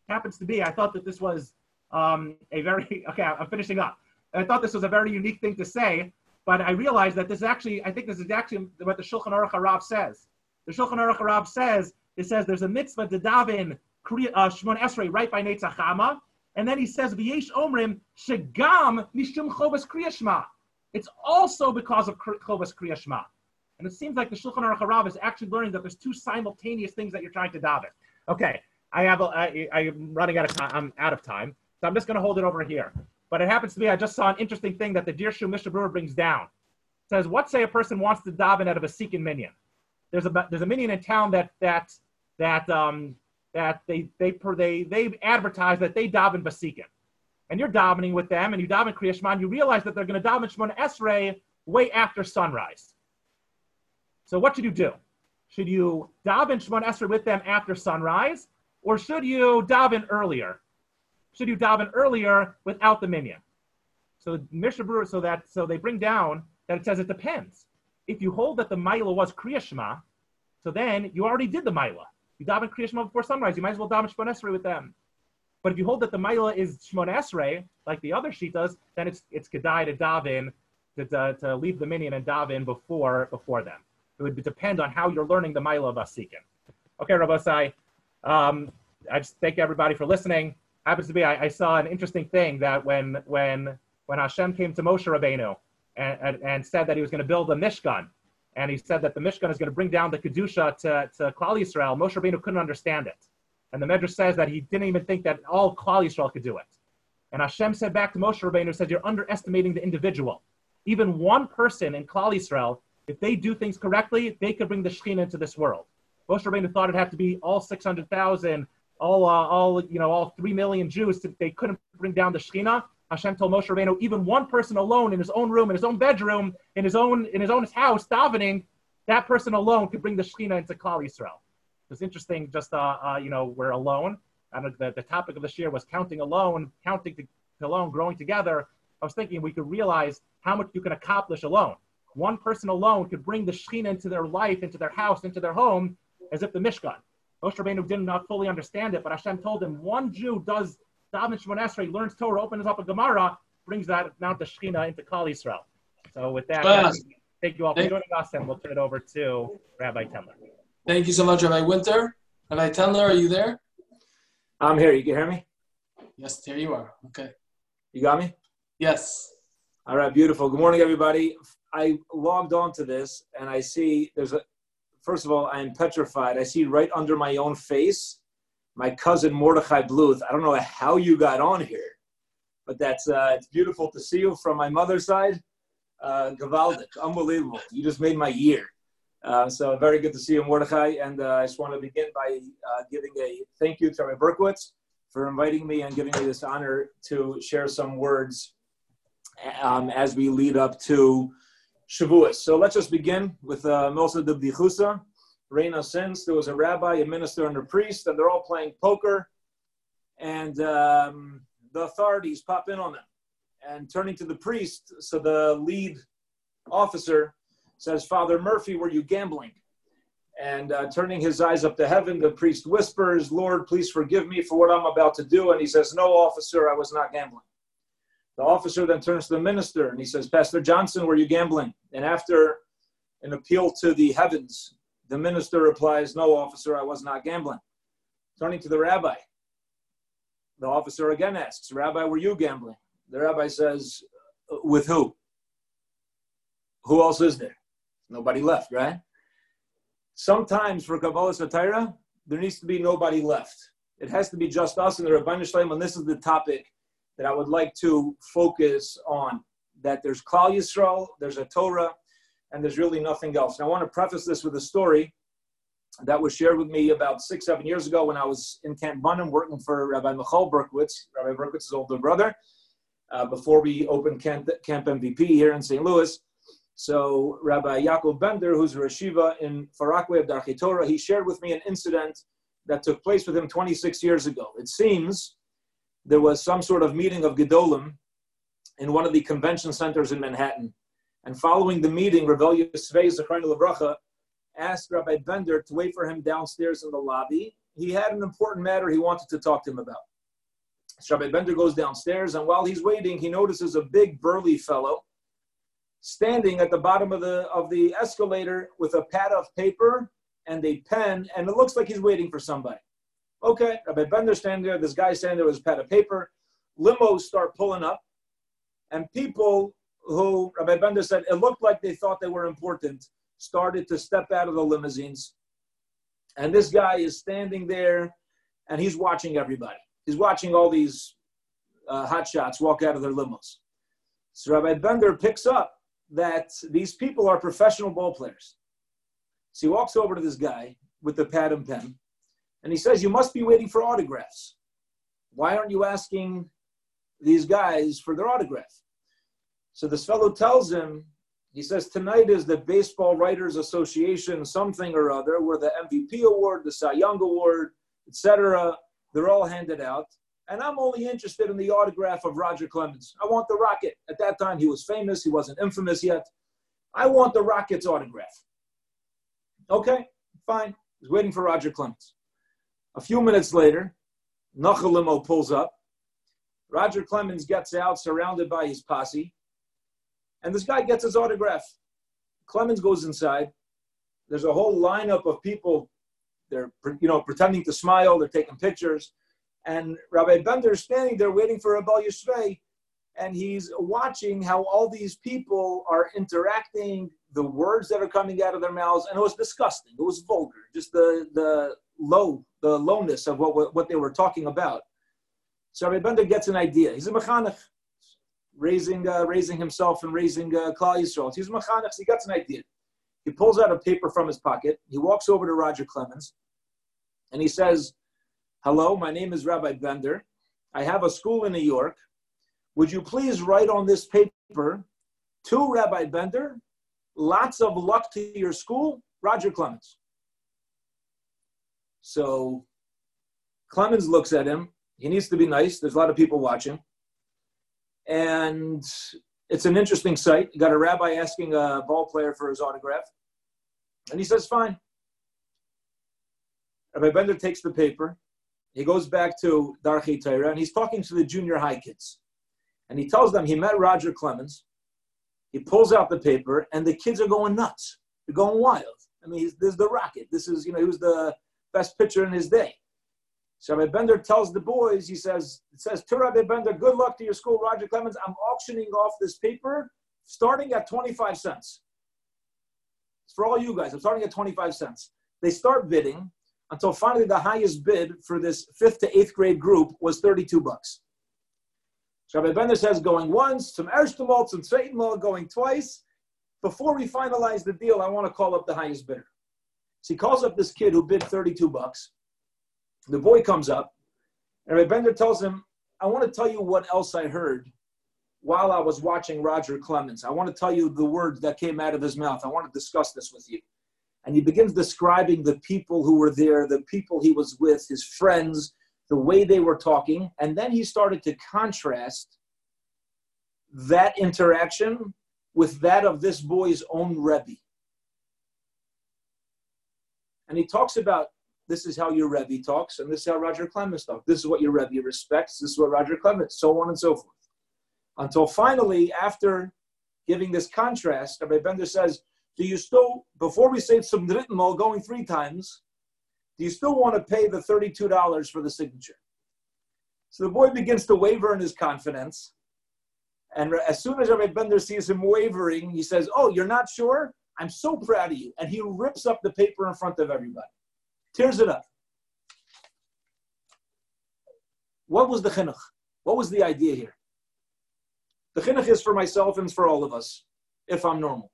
happens to be, I thought that this was um, a very, [laughs] okay, I'm finishing up. I thought this was a very unique thing to say, but I realized that this is actually, I think this is actually what the Shulchan Aruch Harav says. The Shulchan Aruch Harav says, it says there's a mitzvah to daven uh, Shmon Esrei right by Netzachama, and then he says, V'yesh omrim shegam mishum chovas kriyashma. It's also because of chovas kriyashma. And it seems like the Shulchan Aruch Harav is actually learning that there's two simultaneous things that you're trying to daven. Okay, I have, a, I, I'm running out of time. I'm out of time, so I'm just going to hold it over here. But it happens to be, I just saw an interesting thing that the Dirshu Mishnah Berurah brings down. It says, what say a person wants to daven out of a Sikhin minyan? There's a, there's a minyan in town that, that, that, um, that they, they, they, they advertise that they daven Vasikin. And you're davening with them and you daven Kriyashman, you realize that they're going to daven Shemon Esrei way after sunrise. So what should you do? Should you daven Shemon Esrei with them after sunrise? Or should you daven earlier? should you daven earlier without the minyan? So Mishnah so that so they bring down that it says it depends. If you hold that the Maila was Kriya so then you already did the Maila. You daven Kriya before sunrise. You might as well daven Shemon Esrei with them. But if you hold that the Maila is Shemon Esrei, like the other Shitas, then it's it's Kedai to daven to, to, to leave the minyan and daven before before them. It would depend on how you're learning the Maila of Asikin. Okay, Rabbi um, I just thank everybody for listening happens to be I, I, saw an interesting thing that when when when Hashem came to Moshe Rabbeinu and, and, and said that he was going to build a Mishkan, and he said that the Mishkan is going to bring down the Kedusha to, to Klal Yisrael, Moshe Rabbeinu couldn't understand it. And the Medrash says that he didn't even think that all Klal Yisrael could do it. And Hashem said back to Moshe Rabbeinu, said, you're underestimating the individual. Even one person in Klal Yisrael, if they do things correctly, they could bring the Shekhinah into this world. Moshe Rabbeinu thought it had to be all 600,000 all, uh, all, you know, all three million Jews, they couldn't bring down the Shekhinah. Hashem told Moshe Rabbeinu, even one person alone in his own room, in his own bedroom, in his own, in his own house, davening, that person alone could bring the Shekhinah into Klal Yisrael. It's interesting, just, uh, uh, you know, we're alone. And the, the topic of this year was counting alone, counting to, alone, growing together. I was thinking we could realize how much you can accomplish alone. One person alone could bring the Shekhinah into their life, into their house, into their home, as if the Mishkan. Moshe Rabbeinu did not fully understand it, but Hashem told him one Jew does daven Shemon Esrei, learns Torah, opens up a Gemara, brings that Mount Shechina into Klal Yisrael. So with that, guys, thank you all for joining us, and we'll turn it over to Rabbi Tendler. Thank you so much, Rabbi Winter. Rabbi Tendler, are you there? I'm here. You can hear me? Yes, here you are. Okay. You got me? Yes. All right, beautiful. Good morning, everybody. I logged on to this and I see there's a first of all, I am petrified. I see right under my own face my cousin Mordechai Bluth. I don't know how you got on here, but that's uh, it's beautiful to see you from my mother's side. Uh, unbelievable. You just made my year. Uh, so very good to see you, Mordechai. And uh, I just want to begin by uh, giving a thank you to Rabbi Berkowitz for inviting me and giving me this honor to share some words um, as we lead up to Shavuos. So let's just begin with uh, Milsa de Bdichusa. Reina since there was a rabbi, a minister, and a priest, and they're all playing poker. And um, the authorities pop in on them. And turning to the priest, so the lead officer says, Father Murphy, were you gambling? And uh, turning his eyes up to heaven, the priest whispers, Lord, please forgive me for what I'm about to do. And he says, No, officer, I was not gambling. The officer then turns to the minister and he says, Pastor Johnson, were you gambling? And after an appeal to the heavens, the minister replies, No, officer, I was not gambling. Turning to the rabbi, the officer again asks, Rabbi, were you gambling? The rabbi says, uh, With who? Who else is there? Nobody left, right? Sometimes for Kabbalah Satira, there needs to be nobody left. It has to be just us and the Rabbi Shalom, and this is the topic that I would like to focus on. That there's Klal Yisrael, there's a Torah, and there's really nothing else. And I want to preface this with a story that was shared with me about six, seven years ago when I was in Camp Bunim working for Rabbi Michal Berkowitz, Rabbi Berkowitz's older brother, uh, before we opened Camp, Camp MVP here in St. Louis. So Rabbi Yaakov Bender, who's a Rashiva in Far Rockaway of Darchei Torah, he shared with me an incident that took place with him 26 years ago. It seems there was some sort of meeting of Gedolim in one of the convention centers in Manhattan. And following the meeting, Reb Elya Svei Levracha asked Rabbi Bender to wait for him downstairs in the lobby he had an important matter he wanted to talk to him about. So Rabbi Bender goes downstairs, and while he's waiting, he notices a big burly fellow standing at the bottom of the of the escalator with a pad of paper and a pen, and it looks like he's waiting for somebody. Okay, Rabbi Bender standing there, this guy standing there with a pad of paper. Limos start pulling up, and people who Rabbi Bender said it looked like they thought they were important started to step out of the limousines. And this guy is standing there and he's watching everybody. He's watching all these uh, hotshots walk out of their limos. So Rabbi Bender picks up that these people are professional ball players. So he walks over to this guy with the pad and pen and he says, You must be waiting for autographs. Why aren't you asking these guys for their autograph? So this fellow tells him, he says, tonight is the Baseball Writers Association something or other, where the MVP award, the Cy Young award, etc., they're all handed out. And I'm only interested in the autograph of Roger Clemens. I want the Rocket. At that time, he was famous. He wasn't infamous yet. I want the Rocket's autograph. Okay, fine. He's waiting for Roger Clemens. A few minutes later, Nachalimo pulls up. Roger Clemens gets out, surrounded by his posse. And this guy gets his autograph. Clemens goes inside. There's a whole lineup of people. They're you know pretending to smile. They're taking pictures. And Rabbi Bender is standing there waiting for Abel Yishvei, and he's watching how all these people are interacting, the words that are coming out of their mouths, and it was disgusting. It was vulgar, just the the low, the lowness of what what they were talking about. So Rabbi Bender gets an idea. He's a mechanech raising, uh, raising himself and raising uh, Klal Yisrael. He's Machanech, he got an idea. He pulls out a paper from his pocket. He walks over to Roger Clemens and he says, Hello, my name is Rabbi Bender. I have a school in New York. Would you please write on this paper to Rabbi Bender, lots of luck to your school, Roger Clemens. So Clemens looks at him. He needs to be nice. There's a lot of people watching and it's an interesting sight. You got a rabbi asking a ball player for his autograph, and he says, "Fine." Rabbi Bender takes the paper. He goes back to Darchei Torah, and he's talking to the junior high kids, and he tells them he met Roger Clemens. He pulls out the paper, and the kids are going nuts. They're going wild. I mean, this is the rocket. This is, you know, he was the best pitcher in his day. So Rabbi Bender tells the boys, he says, it says to Rabbi Bender, good luck to your school, Roger Clemens. I'm auctioning off this paper starting at 25 cents. It's for all you guys. I'm starting at 25 cents. They start bidding until finally the highest bid for this fifth to eighth grade group was 32 bucks. So Rabbi Bender says going once, some Erstmal, some Zweitenmal, going twice. Before we finalize the deal, I want to call up the highest bidder. So he calls up this kid who bid 32 bucks. The boy comes up, and Rabbi Bender tells him, I want to tell you what else I heard while I was watching Roger Clemens. I want to tell you the words that came out of his mouth. I want to discuss this with you. And he begins describing the people who were there, the people he was with, his friends, the way they were talking. And then he started to contrast that interaction with that of this boy's own Rebbe. And he talks about this is how your Rebbe talks, and this is how Roger Clemens talks. This is what your Rebbe respects. This is what Roger Clemens, so on and so forth. Until finally, after giving this contrast, Rabbi Bender says, "Do you still, before we say some drittenmal going three times, do you still want to pay the thirty-two dollars for the signature?" So the boy begins to waver in his confidence, and as soon as Rabbi Bender sees him wavering, he says, "Oh, you're not sure? I'm so proud of you," and he rips up the paper in front of everybody tears it up. What was the chinuch? What was the idea here? The chinuch is for myself and for all of us, if I'm normal.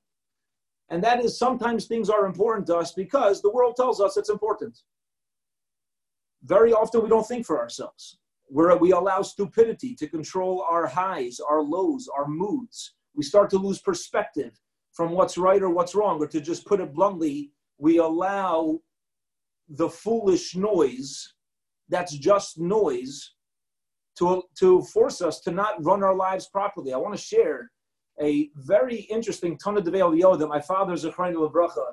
And that is sometimes things are important to us because the world tells us it's important. Very often we don't think for ourselves. Where we allow stupidity to control our highs, our lows, our moods. We start to lose perspective from what's right or what's wrong, or to just put it bluntly, we allow the foolish noise that's just noise to, to force us to not run our lives properly. I want to share a very interesting of Devel Yo that my father, Zechron Bracha,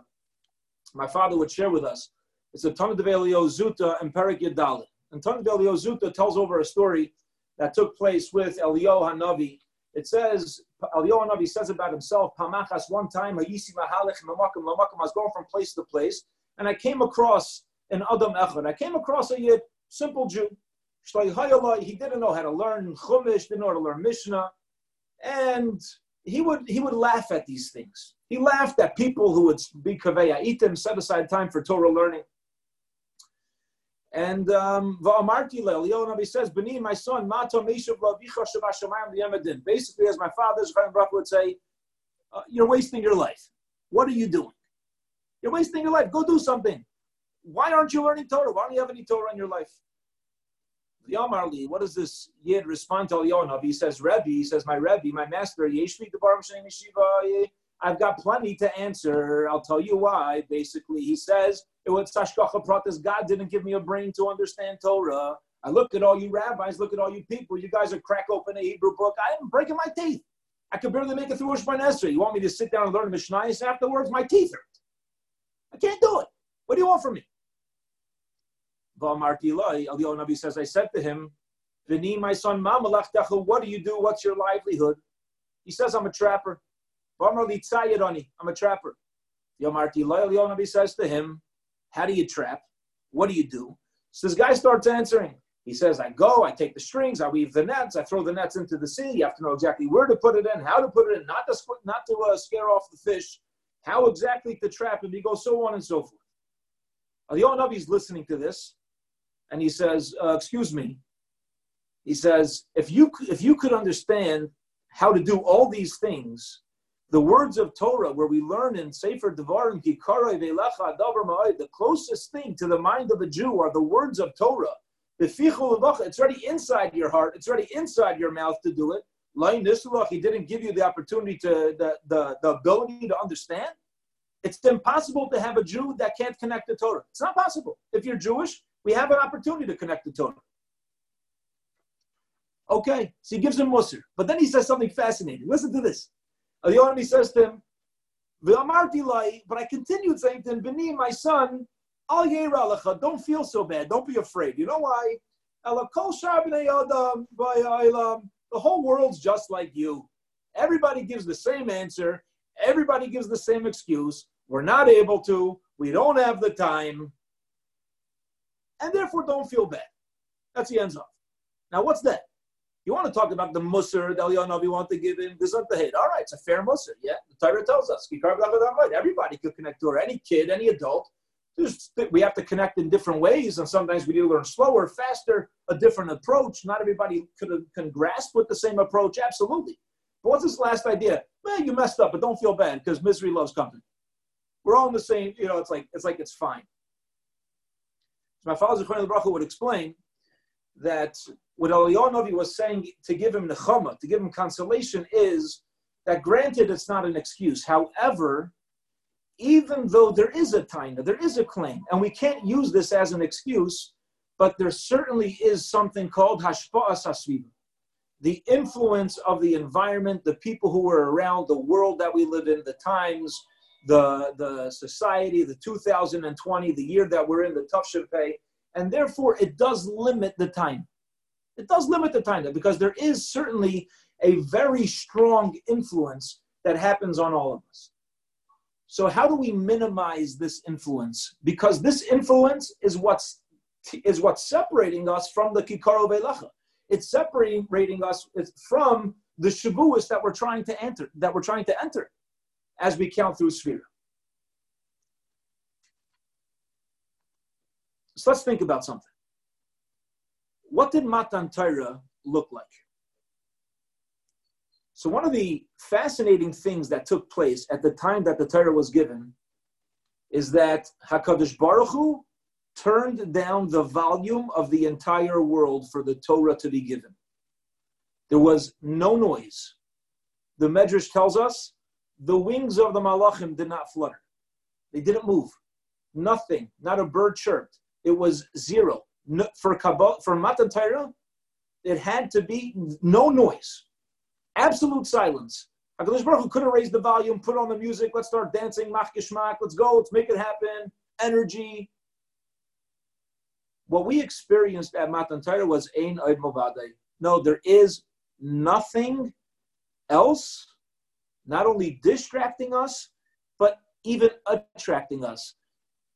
my father would share with us It's a Tanakh Elio Zuta and Perik Yadalit. And Tanakh Elio Zuta tells over a story that took place with Eliyahu Hanavi. It says, Eliyahu Hanavi says about himself, Pamachas, one time, Hayisi Mahalich, Mamakim, Mamakim, I was going from place to place, and I came across an Adam Echad. I came across a Yid, simple Jew. He didn't know how to learn Chumash, didn't know how to learn Mishnah, and he would he would laugh at these things. He laughed at people who would be kaveya itim, set aside time for Torah learning. And um, Nabi says, Bani, my son, Mato. Basically, as my father Chaim Baruch would say, uh, you're wasting your life. What are you doing? You're wasting your life. Go do something. Why aren't you learning Torah? Why don't you have any Torah in your life? Yamarli, what does this Yid respond to Yonav? He says, Rebbe, he says, my Rebbe, my master, Yeshvi Debarim Shem Yeshiva, I've got plenty to answer. I'll tell you why. Basically, he says, it was Tashkacha Pratas. God didn't give me a brain to understand Torah. I look at all you rabbis, look at all you people. You guys are crack open a Hebrew book. I am breaking my teeth. I could barely make it through Ushman Esra. You want me to sit down and learn Mishnayos afterwards? My teeth hurt. I can't do it. What do you want from me? Nabi says, I said to him, Vini, my son, what do you do? What's your livelihood? He says, I'm a trapper. I'm a trapper. Nabi says to him, How do you trap? What do you do? So this guy starts answering. He says, I go, I take the strings, I weave the nets, I throw the nets into the sea. You have to know exactly where to put it in, how to put it in, not to, not to uh, scare off the fish, how exactly to trap him. He goes so on and so forth. Eliyahu Nabi is listening to this, and he says, uh, "Excuse me." He says, "If you if you could understand how to do all these things, the words of Torah, where we learn in Sefer Devarim, the closest thing to the mind of a Jew are the words of Torah. It's already inside your heart. It's already inside your mouth to do it. He didn't give you the opportunity to the, the, the ability to understand. It's impossible to have a Jew that can't connect to Torah. It's not possible. If you're Jewish, we have an opportunity to connect the Torah. Okay, so he gives him Musr. But then he says something fascinating. Listen to this. The Eliyahu says to him, but I continued saying to him, Bini, my son, al don't feel so bad. Don't be afraid. You know why? The whole world's just like you. Everybody gives the same answer. Everybody gives the same excuse. We're not able to. We don't have the time and therefore don't feel bad. That's the ends off. Now, what's that? You want to talk about the musr that Eliyahu want to give him? This is the hit. All right, it's a fair musr. Yeah, the Torah tells us. Everybody could connect to her. Any kid, any adult. Just, we have to connect in different ways, and sometimes we need to learn slower, faster, a different approach. Not everybody could, can grasp with the same approach. Absolutely. But what's this last idea? Well, you messed up, but don't feel bad because misery loves company. We're all in the same. You know, it's like it's like it's fine. So my father Zechron Bracha would explain that what Eliyahu was saying to give him nechama, to give him consolation, is that granted it's not an excuse. However, even though there is a taina, there is a claim, and we can't use this as an excuse, but there certainly is something called hashpa'as hasviva, the influence of the environment, the people who were around, the world that we live in, the times, the, the society, the 2020, the year that we're in, the Tufshin pay, and therefore it does limit the time. It does limit the time because there is certainly a very strong influence that happens on all of us. So how do we minimize this influence? Because this influence is what's is what's separating us from the kikaro belacha. It's separating us from the shavuos that we're trying to enter. That we're trying to enter as we count through Sphira. So let's think about something. What did Matan Torah look like? So one of the fascinating things that took place at the time that the Torah was given is that Hakadosh Baruch Hu turned down the volume of the entire world for the Torah to be given. There was no noise. The Medrash tells us the wings of the malachim did not flutter. They didn't move. Nothing. Not a bird chirped. It was zero. No, for Kabbalah, for Matan Torah, it had to be no noise. Absolute silence. HaKadosh Baruch Hu could have raised the volume, put on the music, let's start dancing, mach let's go, let's make it happen, energy. what we experienced at Matan Torah was Ein Oid Movadei. No, there is nothing else, not only distracting us, but even attracting us.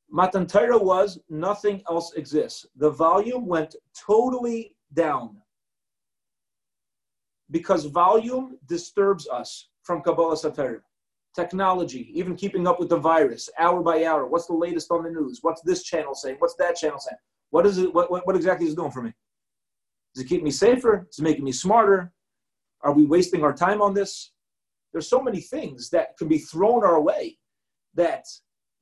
Matan Torah was nothing else exists. The volume went totally down because volume disturbs us from Kabbalah Satara. Technology, even keeping up with the virus, hour by hour. What's the latest on the news? What's this channel saying? What's that channel saying? What is it? What, what, what exactly is it doing for me? Does it keep me safer? Is it making me smarter? Are we wasting our time on this? There's so many things that can be thrown our way that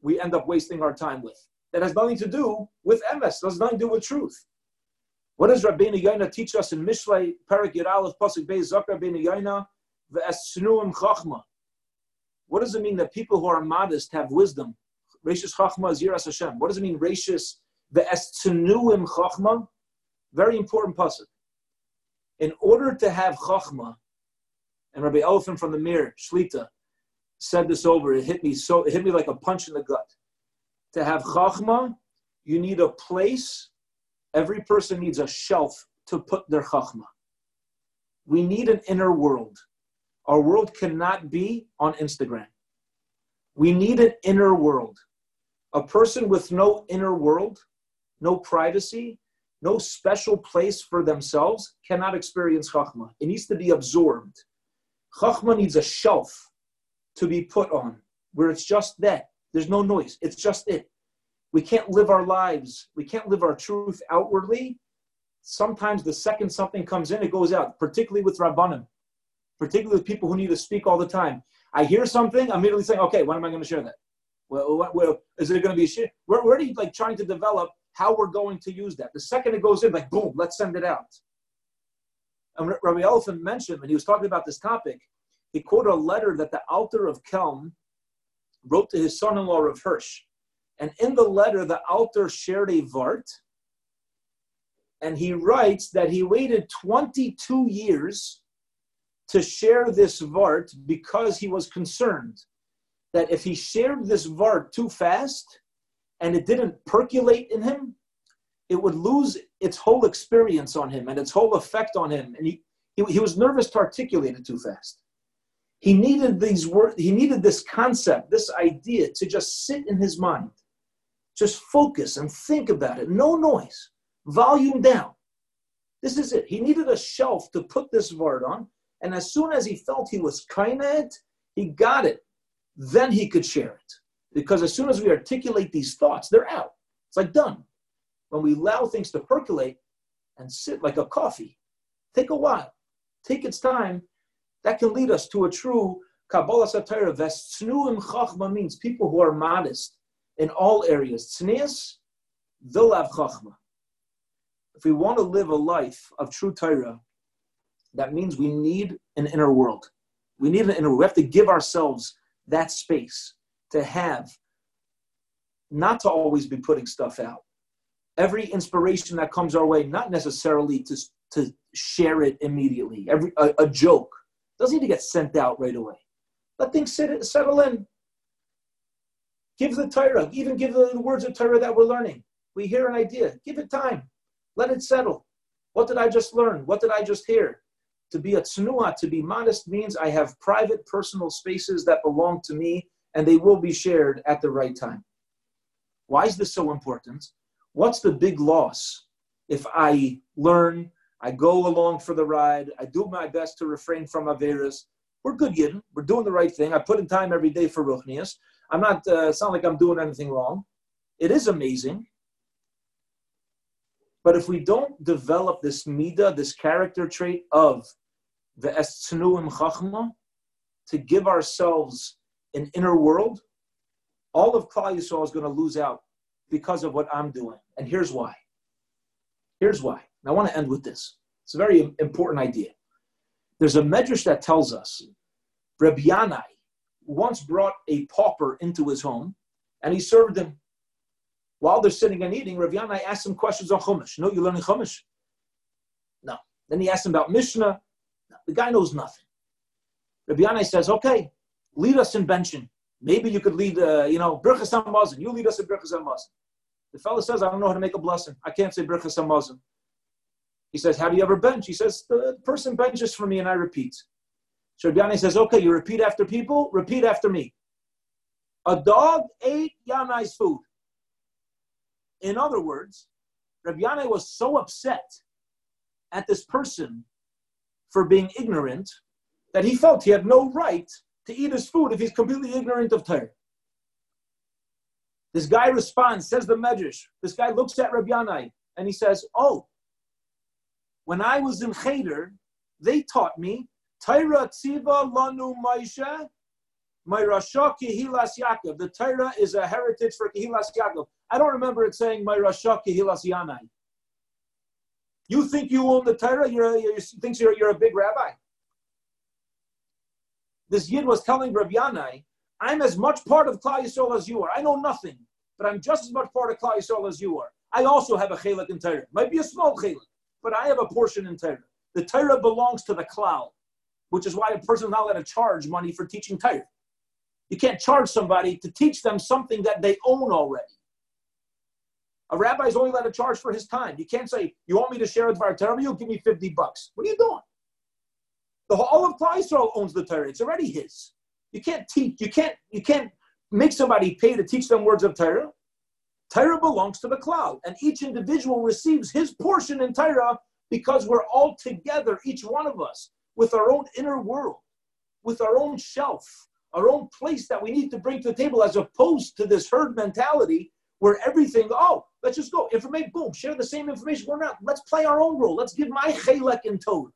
we end up wasting our time with. That has nothing to do with emes. Has nothing to do with truth. What does Rabbeinu Yonah teach us in Mishlei Parak Yiralef Pasuk Beis Zakar Rabbeinu Yonah Ve'esnuim Chachma? What does it mean that people who are modest have wisdom? Rashis Chachma Ziras Hashem. What does it mean? Rashis Ve'esnuim Chachma. Very important pasuk. In order to have Chachma, and Rabbi Elephant from the Mir Shlita said this over. It hit me so. It hit me like a punch in the gut. To have Chachma, you need a place Every person needs a shelf to put their chachma. We need an inner world. Our world cannot be on Instagram. We need an inner world. A person with no inner world, no privacy, no special place for themselves cannot experience chachma. It needs to be absorbed. Chachma needs a shelf to be put on where it's just that. There's no noise. It's just it we can't live our lives, we can't live our truth outwardly. Sometimes the second something comes in, it goes out, particularly with Rabbanim, particularly with people who need to speak all the time. I hear something, I'm immediately saying, okay, when am I going to share that? Well, what, well is it going to be a share? We're, already like trying to develop how we're going to use that. The second it goes in, like boom, let's send it out. And Rabbi Elephant mentioned when he was talking about this topic, he quoted a letter that the Alter of Kelm wrote to his son-in-law of Hirsch. And in the letter, the Alter shared a Vart, and he writes that he waited 22 years to share this Vart because he was concerned that if he shared this Vart too fast and it didn't percolate in him, it would lose its whole experience on him and its whole effect on him. And he, he, he was nervous to articulate it too fast. He needed these words, he needed this concept, this idea to just sit in his mind. Just focus and think about it. No noise. Volume down. This is it. He needed a shelf to put this word on. And as soon as he felt he was kind of it, he got it. Then he could share it. Because as soon as we articulate these thoughts, they're out. It's like done. When we allow things to percolate and sit like a coffee, take a while, take its time, that can lead us to a true Kabbalah Satira. Vestsnuim Chachma means people who are modest, in all areas. They'll have chachma. If we want to live a life of true Torah, that means we need an inner world. We need an inner world. We have to give ourselves that space to have, not to always be putting stuff out. Every inspiration that comes our way, not necessarily to, to share it immediately. Every a, a joke doesn't need to get sent out right away. Let things sit, settle in. Give the Torah, even give the words of Torah that we're learning. We hear an idea, give it time, let it settle. What did I just learn? What did I just hear? To be a tsunua, to be modest, means I have private, personal spaces that belong to me, and they will be shared at the right time. Why is this so important? What's the big loss if I learn, I go along for the ride, I do my best to refrain from Averas? We're good, Yidden. We're doing the right thing. I put in time every day for Ruchnias. I'm not, uh, it's not like I'm doing anything wrong. It is amazing. But if we don't develop this midah, this character trait of the estnuim chachma, to give ourselves an inner world, all of Klal Yisrael is going to lose out because of what I'm doing. And here's why. Here's why. And I want to end with this. It's a very important idea. There's a medrash that tells us Yanai, once brought a pauper into his home and he served him. While they're sitting and eating, Yanai asked him questions on Chumash. No, you're learning Chumash? No. Then he asked him about Mishnah. No, the guy knows nothing. Yanai says, okay, lead us in benching. Maybe you could lead, uh, you know, Birchas HaMazon. You lead us in Birchas HaMazon. The fellow says, I don't know how to make a blessing. I can't say Birchas Hamazon. He says, Have you ever bench? He says, The person benches for me and I repeat. So says, Okay, you repeat after people, repeat after me. A dog ate Yanai's food. In other words, Rabbi was so upset at this person for being ignorant that he felt he had no right to eat his food if he's completely ignorant of Torah. This guy responds, says the Medrash. This guy looks at Rabbi Yanai and he says, Oh, when I was in Cheder, they taught me, tziva lanu maisha, Mayrasha Kehilas Yaakov. The Torah is a heritage for Kehilas Yaakov. I don't remember it saying Mayrasha Kehilas Yanai. You think you own the Torah? You're, you thinks you're, you're a big rabbi. This Yid was telling Rabbi Yanai, I'm as much part of Klal Yisrael as you are. I know nothing, but I'm just as much part of Klal Yisrael as you are. I also have a chelik in Torah. Might be a small chelik, but I have a portion in Torah. The Torah belongs to the Klal, which is why a person is not allowed to charge money for teaching Torah. You can't charge somebody to teach them something that they own already. A rabbi is only allowed to charge for his time. You can't say, "You want me to share with Torah? You give me fifty bucks." What are you doing? The whole of Klal Yisrael owns the Torah. It's already his. You can't teach. You can't. You can't make somebody pay to teach them words of Torah. Torah belongs to the Klal, and each individual receives his portion in Torah because we're all together, each one of us, with our own inner world, with our own shelf, our own place that we need to bring to the table, as opposed to this herd mentality where everything, oh, let's just go, information, boom, share the same information. We're not, let's play our own role. Let's give my chelek in Torah.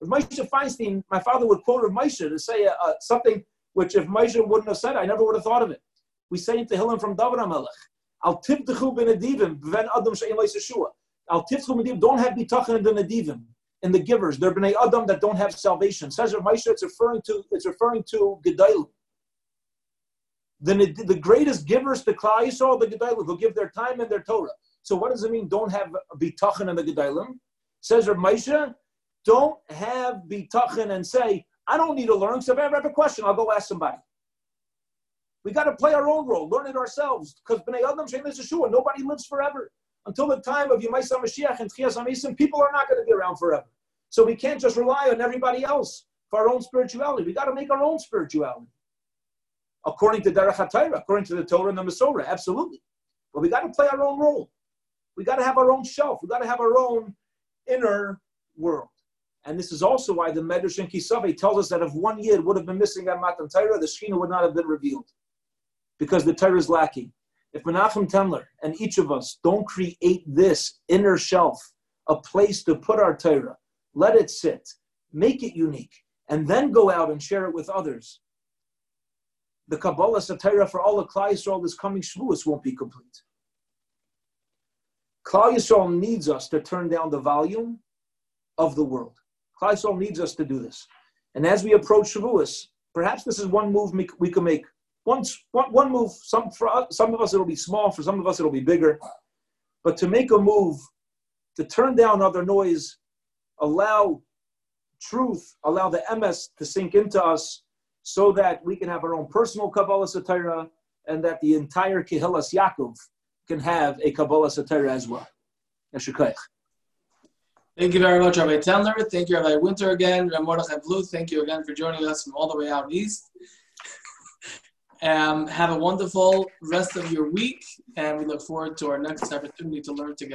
If Moshe Feinstein, my father would quote of Moshe to say uh, uh, something which if Moshe wouldn't have said, I never would have thought of it. We say in Tehillim from David HaMelech, Al tivtechu benedivim, ben adam she'en Yeshua. Al tivtechu benedivim, don't have bitachon in the nedivim, in the givers. They're bnei adam that don't have salvation. Says Rav Moshe, it's referring to, it's referring to Gedalim. The, the greatest givers to Klal Yisrael, the Gedalim, who give their time and their Torah. So what does it mean, don't have bitachon in the Gedalim? Says Rav Moshe, don't have bitachon and say, I don't need to learn. So if I ever have a question, I'll go ask somebody. We got to play our own role, learn it ourselves. Because Bnei Adam Shein Yeshua, nobody lives forever. Until the time of Yemaisa Mashiach and Tchias Amisim, people are not going to be around forever. So we can't just rely on everybody else for our own spirituality. We got to make our own spirituality. According to Derech HaTorah, according to the Torah and the Masorah, absolutely. But we got to play our own role. We got to have our own shelf. We got to have our own inner world. And this is also why the Medrash in Kisave tells us that if one year would have been missing at Matan Torah, the Shekhinah would not have been revealed. Because the Torah is lacking. If Menachem Tendler and each of us don't create this inner shelf, a place to put our Torah, let it sit, make it unique, and then go out and share it with others, the Kabbalah Satira for all of Klal Yisrael this coming Shavuos won't be complete. Klal Yisrael needs us to turn down the volume of the world. Yisrael needs us to do this. And as we approach Shavuos, perhaps this is one move we can make. One, one, one move, some, for us, some of us it'll be small, for some of us it'll be bigger. But to make a move, to turn down other noise, allow truth, allow the emes to sink into us so that we can have our own personal Kabbalah Satira and that the entire Kehillas Yaakov can have a Kabbalah Satira as well. Yeshukayach. Thank you very much, Rabbi Tendler. Thank you, Rabbi Winter again. Rabbi Mordechai Bluth, thank you again for joining us from all the way out east. Um, have a wonderful rest of your week, and we look forward to our next opportunity to learn together.